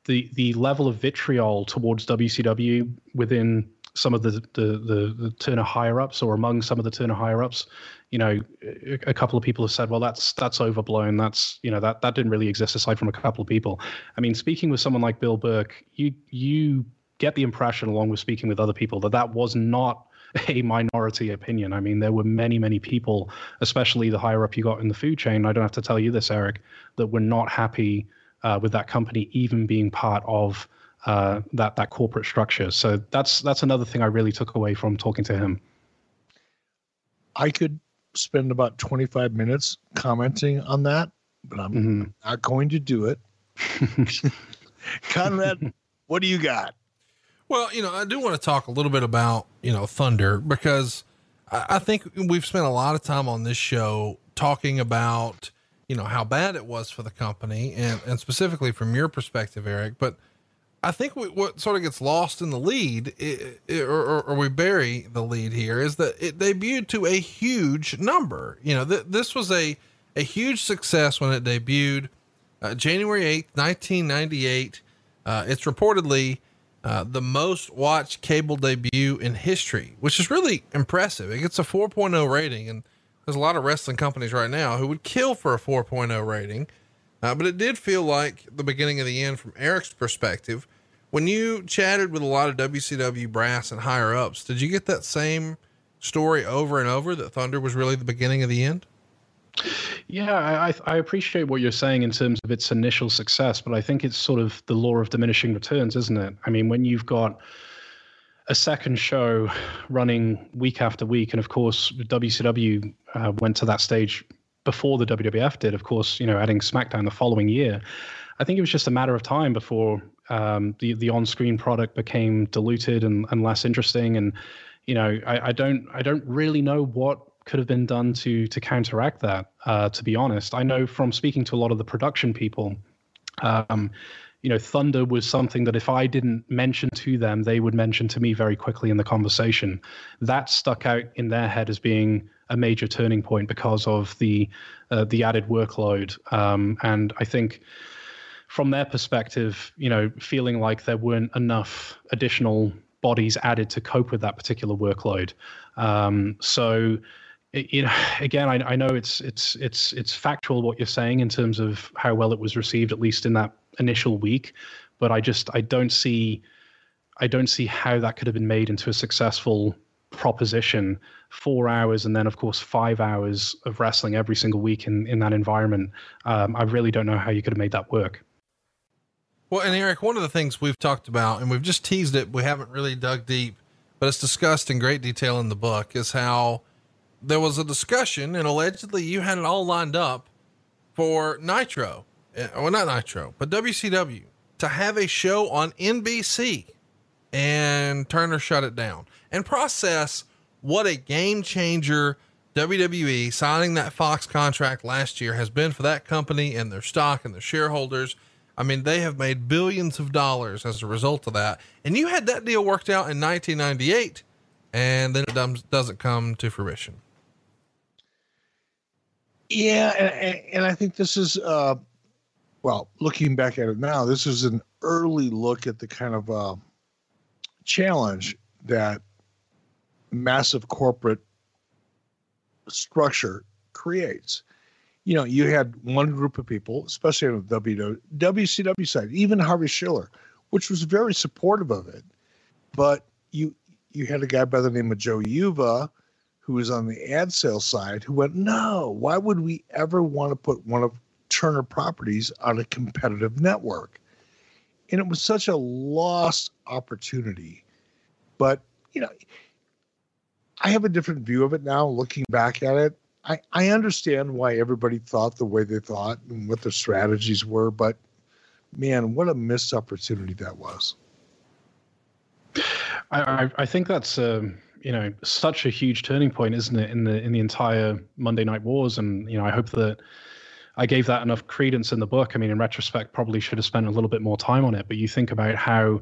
the the level of vitriol towards WCW within some of the the, the, the Turner higher ups or among some of the Turner higher ups you know, a couple of people have said, well, that's that's overblown. That's you know that that didn't really exist aside from a couple of people. I mean, speaking with someone like Bill Burke, you you get the impression, along with speaking with other people, that that was not a minority opinion. I mean, there were many, many people, especially the higher up you got in the food chain. I don't have to tell you this, Eric, that were not happy uh, with that company even being part of uh, that that corporate structure. So that's that's another thing I really took away from talking to him. I could spend about 25 minutes commenting on that, but I'm mm-hmm. not going to do it. Conrad, what do you got? Well, you know, I do want to talk a little bit about, you know, Thunder because I, I think we've spent a lot of time on this show talking about, you know, how bad it was for the company and, and specifically from your perspective, Eric. But I think we, what sort of gets lost in the lead, it, it, or, or, we bury the lead here, is that it debuted to a huge number. You know, th- this was a a huge success when it debuted, uh, January eighth, nineteen ninety eight. Uh, it's reportedly uh, the most watched cable debut in history, which is really impressive. It gets a 4.0 rating, and there's a lot of wrestling companies right now who would kill for a 4.0 rating. Uh, but it did feel like the beginning of the end from Eric's perspective. When you chatted with a lot of WCW brass and higher ups, did you get that same story over and over that Thunder was really the beginning of the end? Yeah, I, I appreciate what you're saying in terms of its initial success, but I think it's sort of the law of diminishing returns, isn't it? I mean, when you've got a second show running week after week, and of course, WCW uh, went to that stage before the WWF did, of course, you know, adding SmackDown the following year. I think it was just a matter of time before um, the the on screen product became diluted and, and less interesting. And you know, I, I don't I don't really know what could have been done to to counteract that. Uh, to be honest, I know from speaking to a lot of the production people, um, you know, Thunder was something that if I didn't mention to them, they would mention to me very quickly in the conversation. That stuck out in their head as being a major turning point because of the uh, the added workload, um, and I think from their perspective, you know, feeling like there weren't enough additional bodies added to cope with that particular workload. Um, so you know, again, I, I know it's it's it's it's factual what you're saying in terms of how well it was received, at least in that initial week. But I just I don't see I don't see how that could have been made into a successful proposition. Four hours and then of course five hours of wrestling every single week in in that environment. Um, I really don't know how you could have made that work. Well, and Eric, one of the things we've talked about, and we've just teased it, we haven't really dug deep, but it's discussed in great detail in the book, is how there was a discussion, and allegedly you had it all lined up for Nitro, eh, well, not Nitro, but WCW to have a show on NBC, and Turner shut it down. And process what a game changer WWE signing that Fox contract last year has been for that company and their stock and their shareholders. I mean, they have made billions of dollars as a result of that. And you had that deal worked out in 1998, and then it doesn't come to fruition. Yeah, and, and I think this is, uh, well, looking back at it now, this is an early look at the kind of uh, challenge that massive corporate structure creates. You know, you had one group of people, especially on the WCW side, even Harvey Schiller, which was very supportive of it. But you you had a guy by the name of Joe Uva who was on the ad sales side, who went, No, why would we ever want to put one of Turner properties on a competitive network? And it was such a lost opportunity. But, you know, I have a different view of it now, looking back at it. I, I understand why everybody thought the way they thought and what their strategies were, but man, what a missed opportunity that was. I, I, think that's um, you know such a huge turning point, isn't it, in the in the entire Monday Night Wars? And you know, I hope that I gave that enough credence in the book. I mean, in retrospect, probably should have spent a little bit more time on it. But you think about how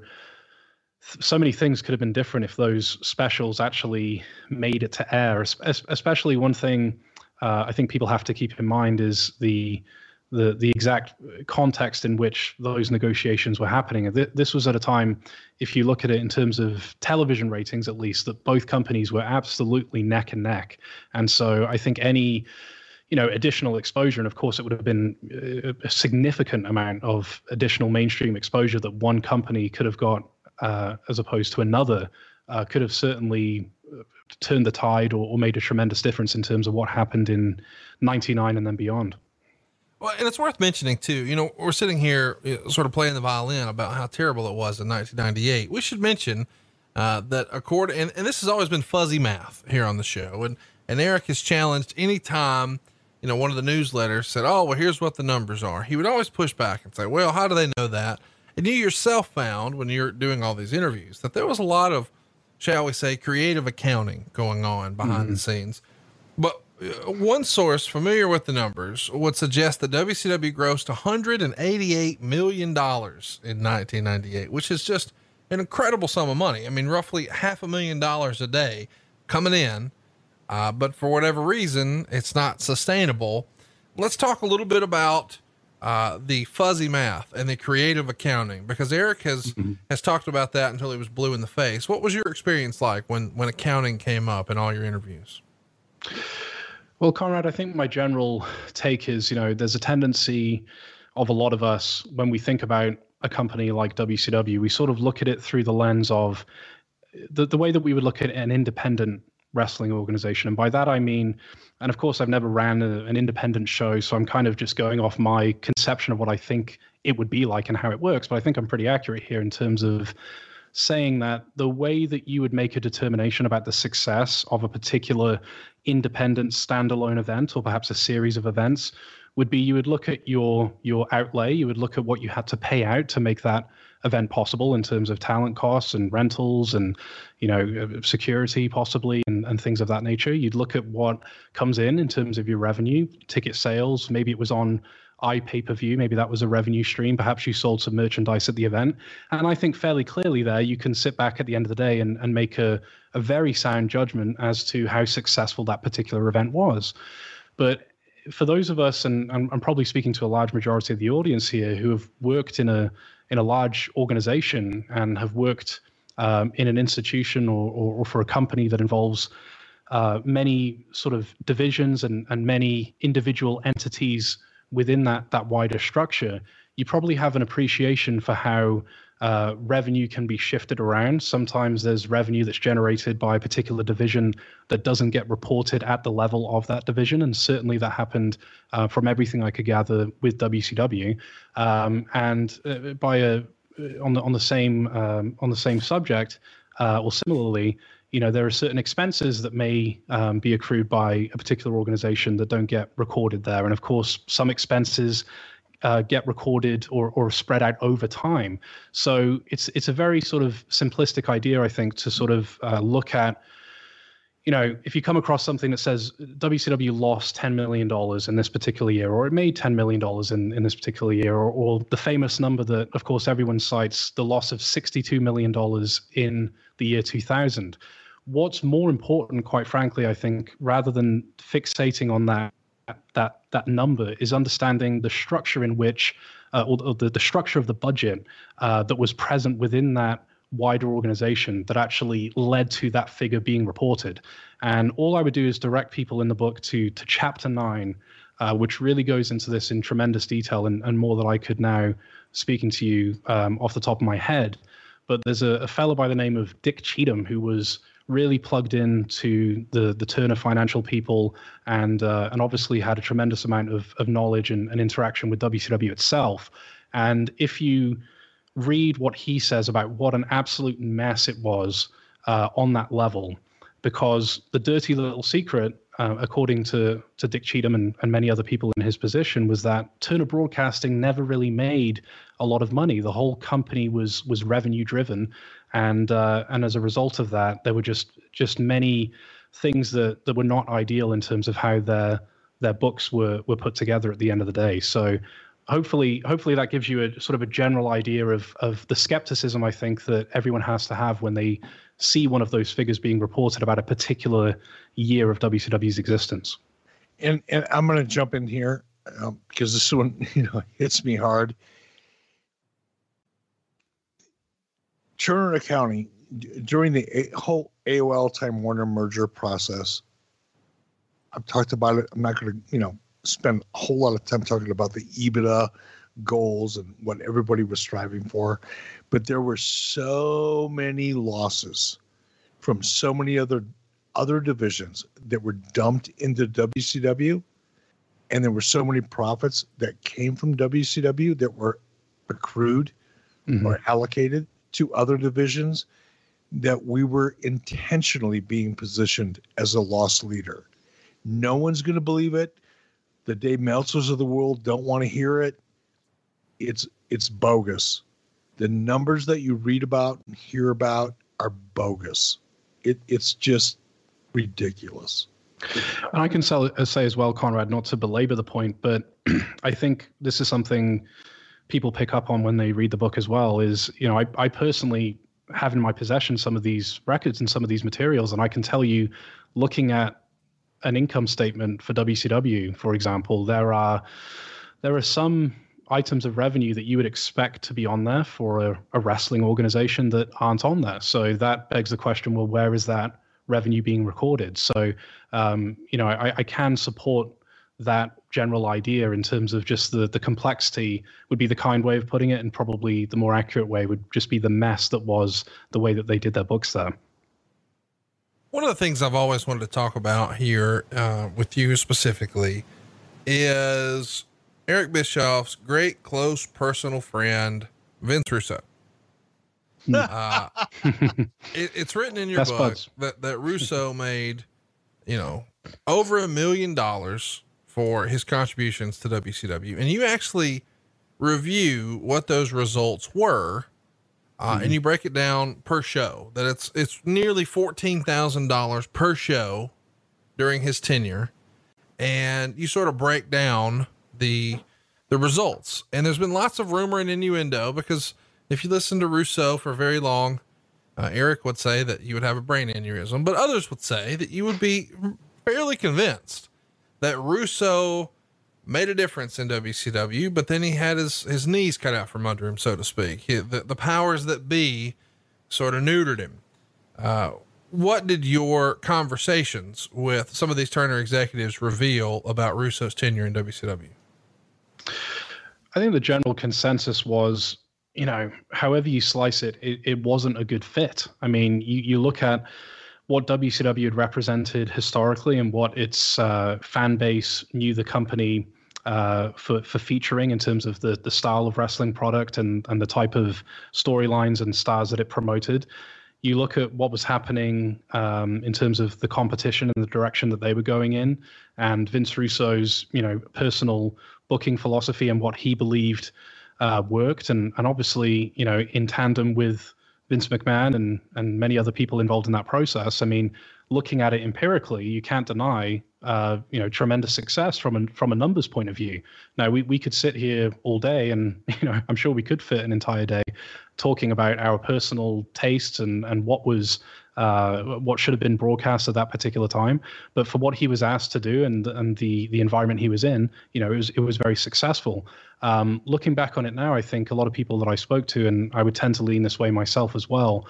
so many things could have been different if those specials actually made it to air. Especially one thing uh, I think people have to keep in mind is the the the exact context in which those negotiations were happening. This was at a time, if you look at it in terms of television ratings, at least, that both companies were absolutely neck and neck. And so I think any you know additional exposure and of course it would have been uh, a significant amount of additional mainstream exposure that one company could have got uh, as opposed to another uh, could have certainly uh, turned the tide or, or, made a tremendous difference in terms of what happened in 99 and then beyond well, and it's worth mentioning too. You know, we're sitting here sort of playing the violin about how terrible it was in 1998. We should mention uh, that according, and, and this has always been fuzzy math here on the show, and and Eric has challenged any time, you know, one of the newsletters said, "Oh, well, here's what the numbers are." He would always push back and say, "Well, how do they know that?" And you yourself found when you're doing all these interviews that there was a lot of, shall we say, creative accounting going on behind mm-hmm. the scenes. But uh, one source familiar with the numbers would suggest that WCW grossed 188 million dollars in 1998, which is just an incredible sum of money. I mean, roughly half a million dollars a day coming in, uh, but for whatever reason, it's not sustainable. Let's talk a little bit about uh, the fuzzy math and the creative accounting because Eric has mm-hmm. has talked about that until he was blue in the face. What was your experience like when when accounting came up in all your interviews? Well, Conrad, I think my general take is, you know, there's a tendency of a lot of us when we think about a company like WCW, we sort of look at it through the lens of the, the way that we would look at an independent wrestling organization. And by that, I mean, and of course, I've never ran a, an independent show, so I'm kind of just going off my conception of what I think it would be like and how it works. But I think I'm pretty accurate here in terms of saying that the way that you would make a determination about the success of a particular independent standalone event or perhaps a series of events would be you would look at your your outlay you would look at what you had to pay out to make that event possible in terms of talent costs and rentals and you know security possibly and, and things of that nature you'd look at what comes in in terms of your revenue ticket sales maybe it was on iPay per view. Maybe that was a revenue stream. Perhaps you sold some merchandise at the event. And I think fairly clearly there, you can sit back at the end of the day and, and make a, a very sound judgment as to how successful that particular event was. But for those of us, and I'm, I'm probably speaking to a large majority of the audience here who have worked in a in a large organization and have worked um, in an institution or, or, or, for a company that involves uh, many sort of divisions and, and many individual entities within that that wider structure, you probably have an appreciation for how uh, revenue can be shifted around. Sometimes there's revenue that's generated by a particular division that doesn't get reported at the level of that division, and certainly that happened uh, from everything I could gather with WCW. Um, and uh, by a on the on the same um, on the same subject, uh, or similarly, you know there are certain expenses that may um, be accrued by a particular organization that don't get recorded there and of course some expenses uh, get recorded or, or spread out over time so it's it's a very sort of simplistic idea i think to sort of uh, look at you know, if you come across something that says WCW lost $10 million in this particular year, or it made $10 million in, in this particular year, or, or the famous number that, of course, everyone cites, the loss of $62 million in the year 2000. What's more important, quite frankly, I think, rather than fixating on that that that number, is understanding the structure in which, uh, or, the, the structure of the budget uh, that was present within that wider organization that actually led to that figure being reported. And all I would do is direct people in the book to to chapter nine, uh, which really goes into this in tremendous detail and, and more that I could now speaking to you um, off the top of my head. But there's a, a fellow by the name of Dick Cheatham who was really plugged in to the the Turner financial people and uh, and obviously had a tremendous amount of, of knowledge and, and interaction with WCW itself. And if you read what he says about what an absolute mess it was uh, on that level, because the dirty little secret, uh, according to, to Dick Cheatham and, and many other people in his position, was that Turner Broadcasting never really made a lot of money. The whole company was was revenue driven, and uh, and as a result of that, there were just just many things that, that were not ideal in terms of how their their books were were put together at the end of the day. So hopefully hopefully that gives you a sort of a general idea of of the skepticism I think that everyone has to have when they see one of those figures being reported about a particular year of WCW's existence. And and I'm going to jump in here um, because this one you know hits me hard. Turner Accounting during the whole AOL Time Warner merger process. I've talked about it. I'm not going to, you know, spend a whole lot of time talking about the EBITDA goals and what everybody was striving for, but there were so many losses from so many other other divisions that were dumped into WCW, and there were so many profits that came from WCW that were accrued mm-hmm. or allocated to other divisions that we were intentionally being positioned as a loss leader. No one's going to believe it the Dave Meltzers of the world don't want to hear it. It's it's bogus. The numbers that you read about and hear about are bogus. It it's just ridiculous. And I can sell, uh, say as well, Conrad, not to belabor the point, but I think this is something people pick up on when they read the book as well. Is you know, I, I personally have in my possession some of these records and some of these materials, and I can tell you, looking at an income statement for WCW, for example, there are there are some items of revenue that you would expect to be on there for a, a, wrestling organization that aren't on there. So that begs the question: Well, where is that revenue being recorded? So, um, you know, I, I, can support that general idea in terms of just the the complexity would be the kind way of putting it, and probably the more accurate way would just be the mess that was the way that they did their books there. One of the things I've always wanted to talk about here uh, with you specifically is Eric Bischoff's great close personal friend, Vince Russo. uh, it, it's written in your book buds. that, that Russo made, you know, over a million dollars for his contributions to WCW. And you actually review what those results were. Uh, and you break it down per show that it's, it's nearly $14,000 per show during his tenure. And you sort of break down the, the results. And there's been lots of rumor and innuendo because if you listen to Russo for very long, uh, Eric would say that you would have a brain aneurysm, but others would say that you would be fairly convinced that Russo made a difference in WCW, but then he had his, his knees cut out from under him, so to speak. He, the, the powers that be sort of neutered him. Uh, what did your conversations with some of these Turner executives reveal about Russo's tenure in WCW? I think the general consensus was, you know, however you slice it, it, it wasn't a good fit. I mean, you, you look at what WCW had represented historically and what its uh, fan base knew the company uh, for for featuring in terms of the the style of wrestling product and and the type of storylines and stars that it promoted. You look at what was happening um, in terms of the competition and the direction that they were going in, and Vince Russo's you know personal booking philosophy and what he believed uh, worked, and and obviously you know in tandem with Vince McMahon and and many other people involved in that process. I mean, looking at it empirically, you can't deny uh, you know tremendous success from a from a numbers point of view. Now we we could sit here all day, and you know I'm sure we could fit an entire day talking about our personal tastes and and what was. Uh, what should have been broadcast at that particular time, but for what he was asked to do and and the the environment he was in, you know, it was it was very successful. Um, looking back on it now, I think a lot of people that I spoke to, and I would tend to lean this way myself as well,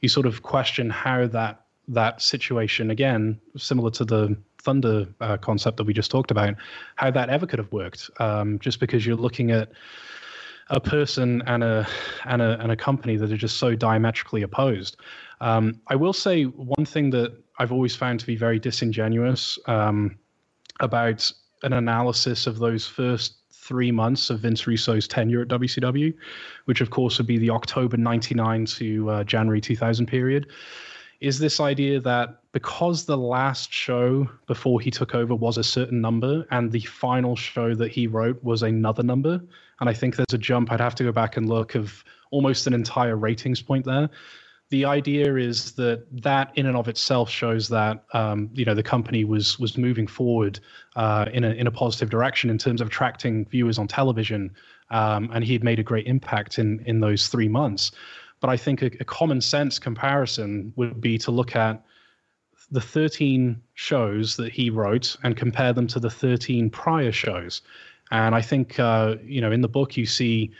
you sort of question how that that situation again, similar to the Thunder uh, concept that we just talked about, how that ever could have worked. Um, just because you're looking at a person and a and a and a company that are just so diametrically opposed. Um, I will say one thing that I've always found to be very disingenuous um, about an analysis of those first three months of Vince Russo's tenure at WCW, which of course would be the October 99 to uh, January 2000 period, is this idea that because the last show before he took over was a certain number and the final show that he wrote was another number, and I think there's a jump, I'd have to go back and look, of almost an entire ratings point there the idea is that that in and of itself shows that um, you know the company was was moving forward uh, in a in a positive direction in terms of attracting viewers on television, um, and he had made a great impact in in those three months. But I think a, a common sense comparison would be to look at the 13 shows that he wrote and compare them to the 13 prior shows. And I think uh, you know in the book you see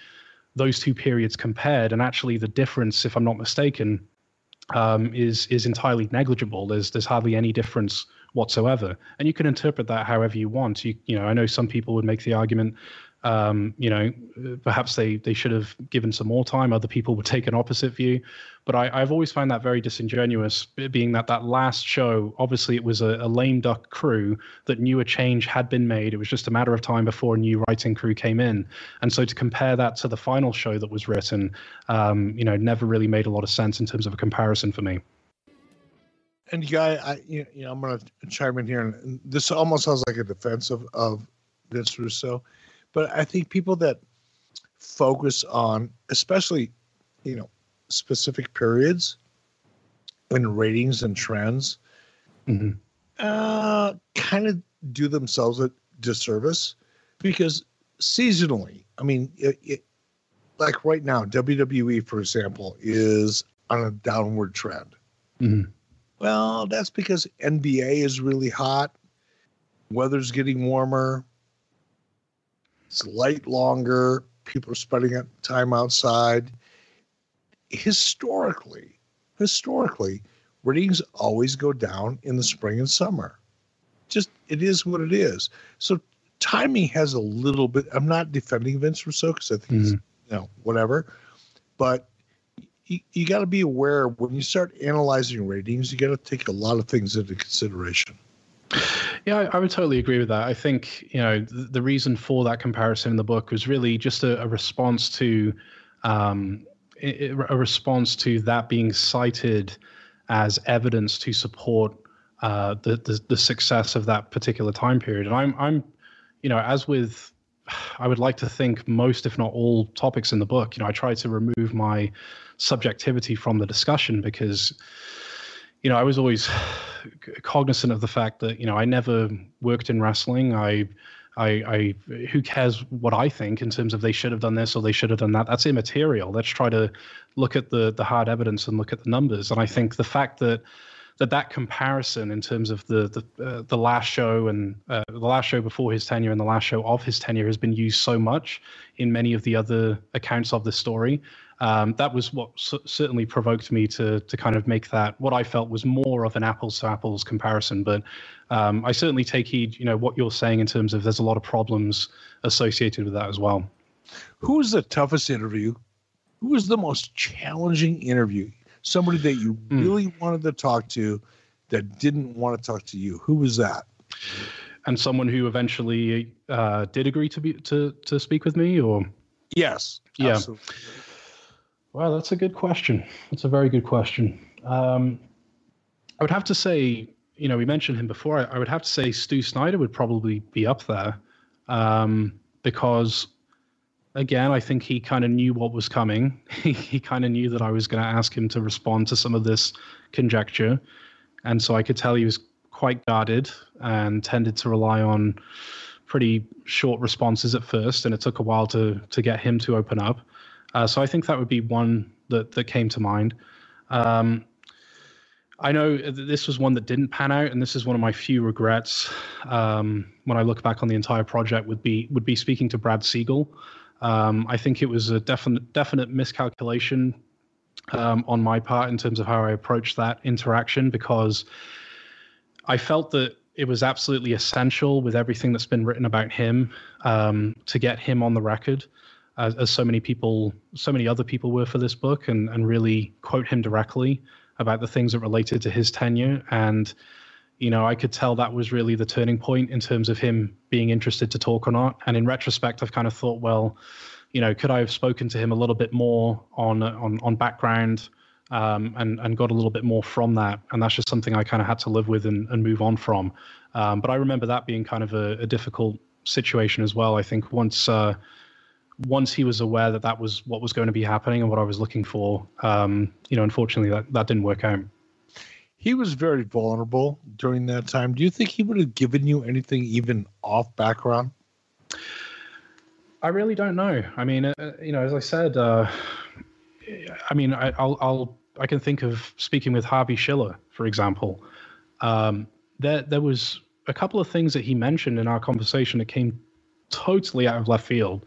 those two periods compared, and actually the difference, if I'm not mistaken, um, is is entirely negligible. There's there's hardly any difference whatsoever, and you can interpret that however you want. You you know, I know some people would make the argument, um, you know, perhaps they they should have given some more time. Other people would take an opposite view, but I, I've always found that very disingenuous. Being that that last show, obviously it was a, a lame duck crew that knew a change had been made. It was just a matter of time before a new writing crew came in, and so to compare that to the final show that was written, um, you know, never really made a lot of sense in terms of a comparison for me. And guy, I you know I'm gonna chime in here, and this almost sounds like a defense of, of Vince Russo, but I think people that focus on, especially, you know, specific periods and ratings and trends, Mhm. uh, kind of do themselves a disservice because seasonally, I mean, it, it, like right now, WWE, for example, is on a downward trend. Mhm. Well, that's because NBA is really hot. Weather's getting warmer. It's light longer. People are spending time outside. Historically, historically, ratings always go down in the spring and summer. Just it is what it is. So timing has a little bit. I'm not defending Vince Russo because I think he's Mhm. you know whatever, but you, you got to be aware when you start analyzing ratings, you got to take a lot of things into consideration. Yeah, I, I, would totally agree with that. I think you know the, the, reason for that comparison in the book was really just a, a response to um, a response to that being cited as evidence to support uh, the, the, the success of that particular time period. And I'm I'm you know as with I would like to think most, if not all, topics in the book. You know, I try to remove my subjectivity from the discussion because you know I was always cognizant of the fact that you know I never worked in wrestling. I I, I, who cares what I think in terms of they should have done this or they should have done that? That's immaterial. Let's try to look at the the hard evidence and look at the numbers. And I think the fact that that that comparison in terms of the the uh, the last show and uh, the last show before his tenure and the last show of his tenure has been used so much in many of the other accounts of the story. Um, that was what certainly provoked me to to kind of make that what I felt was more of an apples to apples comparison. But um, I certainly take heed, you know, what you're saying in terms of there's a lot of problems associated with that as well. Who was the toughest interview? Who was the most challenging interview? Somebody that you mm. really wanted to talk to that didn't want to talk to you. Who was that? And someone who eventually uh, did agree to be to to speak with me, or yes, yeah. Absolutely. Well, that's a good question. That's a very good question. Um, I would have to say, you know, we mentioned him before. I, I would have to say Stu Snyder would probably be up there um, because, again, I think he kind of knew what was coming. he, he kind of knew that I was going to ask him to respond to some of this conjecture. And so I could tell he was quite guarded and tended to rely on pretty short responses at first. And it took a while to, to get him to open up. Uh, so I think that would be one that that came to mind. Um, I know this was one that didn't pan out, and this is one of my few regrets um, when I look back on the entire project. Would be would be speaking to Brad Siegel. Um, I think it was a definite definite miscalculation um, on my part in terms of how I approached that interaction because I felt that it was absolutely essential with everything that's been written about him um, to get him on the record as, as so many people, so many other people were for this book, and and really quote him directly about the things that related to his tenure. And you know, I could tell that was really the turning point in terms of him being interested to talk or not. And in retrospect, I've kind of thought, well, you know, could I have spoken to him a little bit more on on on background? Um, and and got a little bit more from that. And that's just something I kind of had to live with and, and move on from. Um, but I remember that being kind of a, a, difficult situation as well. I think once uh, once he was aware that that was what was going to be happening and what I was looking for, um, you know, unfortunately that, that didn't work out. He was very vulnerable during that time. Do you think he would have given you anything even off background? I really don't know. I mean, uh, you know, as I said, uh, I mean, I, will I'll, I can think of speaking with Harvey Schiller, for example. Um, there, there was a couple of things that he mentioned in our conversation that came totally out of left field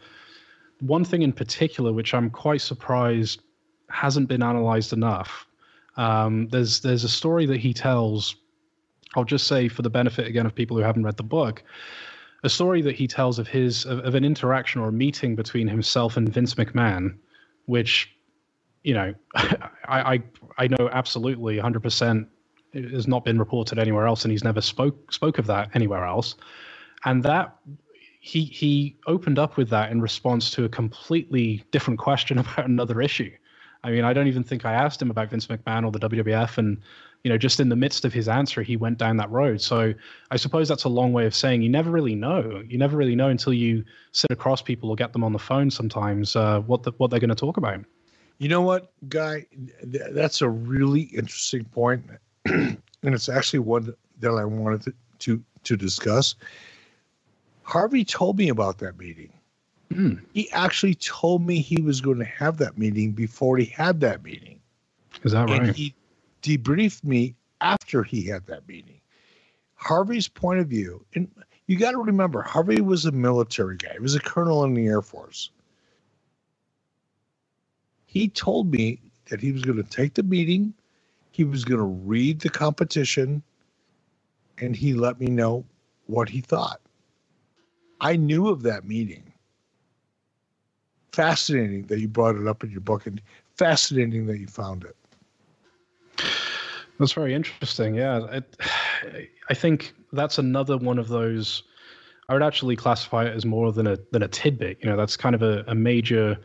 one thing in particular, which I'm quite surprised hasn't been analyzed enough. Um, there's there's a story that he tells. I'll just say for the benefit again of people who haven't read the book, a story that he tells of his of, of an interaction or a meeting between himself and Vince McMahon, which, you know, I I, I know absolutely 100 percent has not been reported anywhere else, and he's never spoke spoke of that anywhere else. And that he he opened up with that in response to a completely different question about another issue. I mean, I don't even think I asked him about Vince McMahon or the WWF, and you know, just in the midst of his answer, he went down that road. So I suppose that's a long way of saying you never really know. You never really know until you sit across people or get them on the phone. Sometimes uh, what the, what they're going to talk about. You know what, guy? That's a really interesting point, and it's actually one that I wanted to to, to discuss Harvey told me about that meeting. Mm. He actually told me he was going to have that meeting before he had that meeting. Is that and right? He debriefed me after he had that meeting. Harvey's point of view, and you got to remember, Harvey was a military guy. He was a colonel in the Air Force. He told me that he was going to take the meeting, he was going to read the competition, and he let me know what he thought. I knew of that meeting. Fascinating that you brought it up in your book, and fascinating that you found it. That's very interesting. Yeah, it, I think that's another one of those. I would actually classify it as more than a than a tidbit. You know, that's kind of a, a major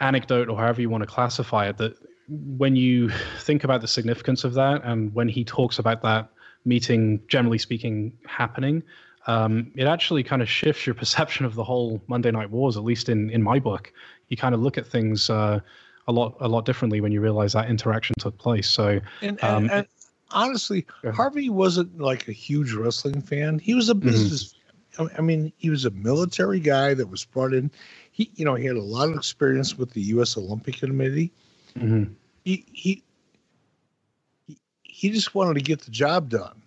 anecdote or however you want to classify it. That when you think about the significance of that, and when he talks about that meeting, generally speaking, happening, um, it actually kind of shifts your perception of the whole Monday Night Wars. At least in in my book, you kind of look at things. Uh, a lot a lot differently when you realize that interaction took place. So, and, and, um, and honestly, Harvey wasn't like a huge wrestling fan. He was a mm-hmm. business. Mm-hmm. I mean, he was a military guy that was brought in. He, you know, he had a lot of experience with the U.S. Olympic Committee. Mm-hmm. He, he he just wanted to get the job done.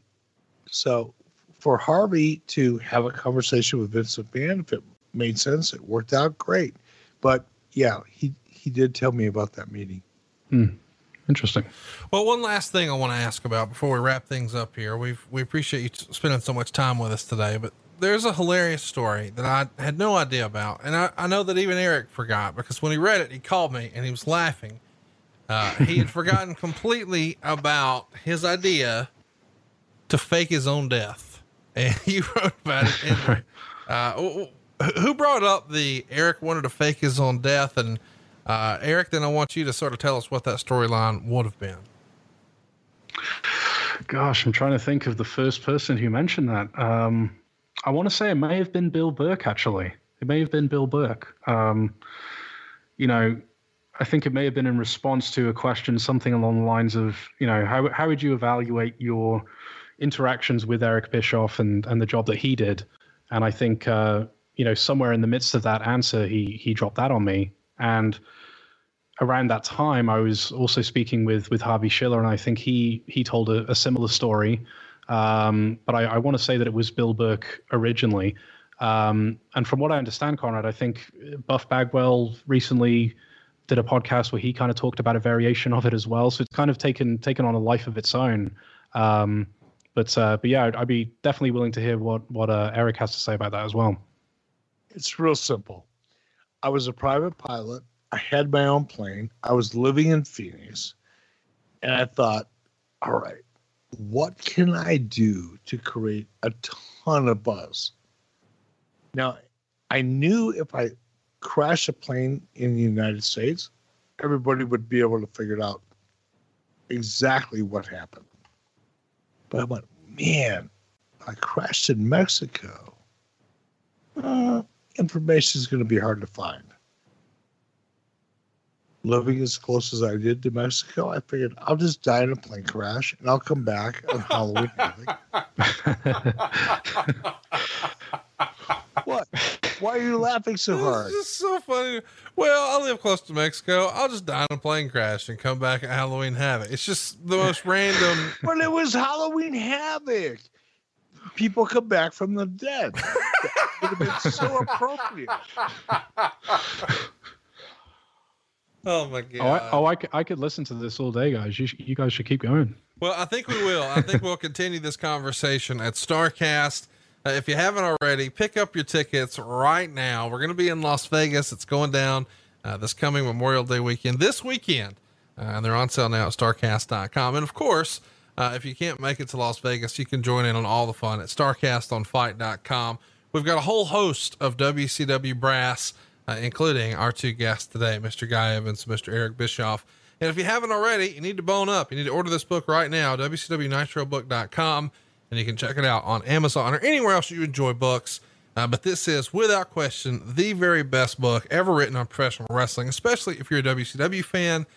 So, for Harvey to have a conversation with Vince McMahon, if it made sense, it worked out great. But yeah, he he did tell me about that meeting. Hmm. Interesting. Well, one last thing I want to ask about before we wrap things up here. We've we appreciate you spending so much time with us today, but there's a hilarious story that I had no idea about, and I, I know that even Eric forgot because when he read it, he called me and he was laughing. Uh, he had forgotten completely about his idea to fake his own death, and he wrote about it. In, uh, who brought up the Eric wanted to fake his own death and uh, Eric, then I want you to sort of tell us what that storyline would have been. Gosh, I'm trying to think of the first person who mentioned that. Um, I want to say it may have been Bill Burke, actually. It may have been Bill Burke. Um, you know, I think it may have been in response to a question, something along the lines of, you know, how, how would you evaluate your interactions with Eric Bischoff and, and the job that he did? And I think, uh, you know, somewhere in the midst of that answer, he he dropped that on me. And around that time, I was also speaking with with Harvey Schiller, and I think he he told a, a similar story. Um, but I, I want to say that it was Bill Burke originally. Um, and from what I understand, Conrad, I think Buff Bagwell recently did a podcast where he kind of talked about a variation of it as well. So it's kind of taken taken on a life of its own. Um, but uh, but yeah, I'd, I'd, be definitely willing to hear what what uh, Eric has to say about that as well. It's real simple. I was a private pilot. I had my own plane. I was living in Phoenix. And I thought, all right, what can I do to create a ton of buzz? Now, I knew if I crashed a plane in the United States, everybody would be able to figure out exactly what happened. But I went, man, I crashed in Mexico. Uh, information is going to be hard to find. Living as close as I did to Mexico, I figured I'll just die in a plane crash and I'll come back on Halloween. what? Why are you laughing so hard? It's just so funny. Well, I live close to Mexico. I'll just die in a plane crash and come back at Halloween Havoc. It's just the most random. But it was Halloween Havoc. People come back from the dead would have been so appropriate. Oh my oh, god! Oh, I, oh, I, I could listen to this all day, guys. You, you guys should keep going. Well, I think we will. I think we'll continue this conversation at Starrcast. Uh, if you haven't already, pick up your tickets right now. We're going to be in Las Vegas. It's going down uh, this coming Memorial Day weekend. This weekend, uh, and they're on sale now at Starrcast.com. And of course, uh, if you can't make it to Las Vegas, you can join in on all the fun at StarcastOnFight.com. We've got a whole host of WCW brass, uh, including our two guests today, Mr. Guy Evans, Mr. Eric Bischoff. And if you haven't already, you need to bone up. You need to order this book right now, WCWNitroBook.com, and you can check it out on Amazon or anywhere else you enjoy books. Uh, but this is, without question, the very best book ever written on professional wrestling, especially if you're a WCW fan.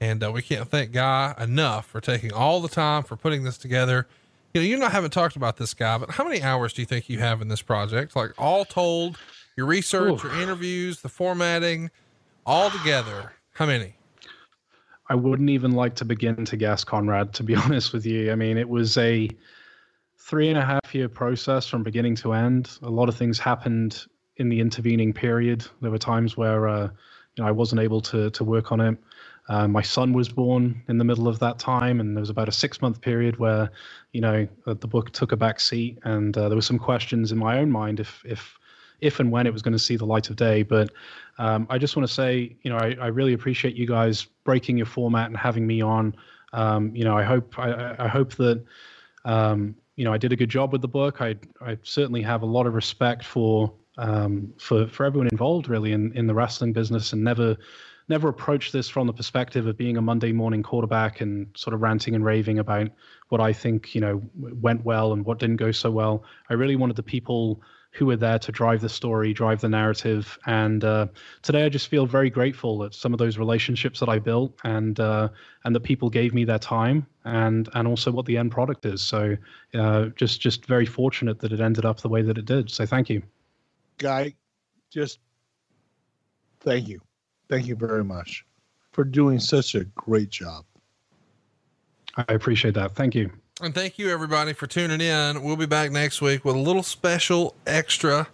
And uh, we can't thank Guy enough for taking all the time for putting this together you know, you know, I haven't talked about this guy, but how many hours do you think you have in this project? Like all told, your research, your interviews, the formatting, all together, how many? I wouldn't even like to begin to guess, Conrad, to be honest with you. I mean, it was a three and a half year process from beginning to end. A lot of things happened in the intervening period. There were times where, uh, you know, I wasn't able to, to work on it. Uh, my son was born in the middle of that time, and there was about a six month period where, you know, uh, the book took a back seat, and uh, there were some questions in my own mind if if if and when it was going to see the light of day. But um, I just want to say, you know, I, I, really appreciate you guys breaking your format and having me on. Um, you know, I hope I, I hope that um, you know I did a good job with the book. I I certainly have a lot of respect for um, for for everyone involved, really, in in the wrestling business, and never never approached this from the perspective of being a Monday morning quarterback and sort of ranting and raving about what I think you know went well and what didn't go so well. I really wanted the people who were there to drive the story, drive the narrative. And uh, today, I just feel very grateful that some of those relationships that I built and uh, and that people gave me their time, and and also what the end product is. So, uh, just just very fortunate that it ended up the way that it did. So, thank you, Guy. Just thank you, thank you very much for doing such a great job. I appreciate that. Thank you. And thank you everybody for tuning in. We'll be back next week with a little special extra.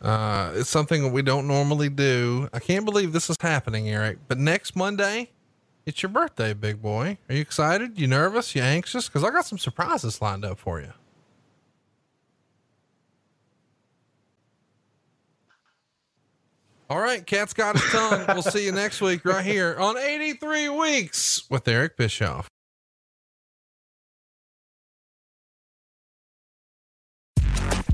Uh, it's something that we don't normally do. I can't believe this is happening, Eric. But next Monday, it's your birthday, big boy. Are you excited? You nervous? You anxious? Because I got some surprises lined up for you. All right, cat's got his tongue. we'll see you next week right here on 83 Weeks with Eric Bischoff.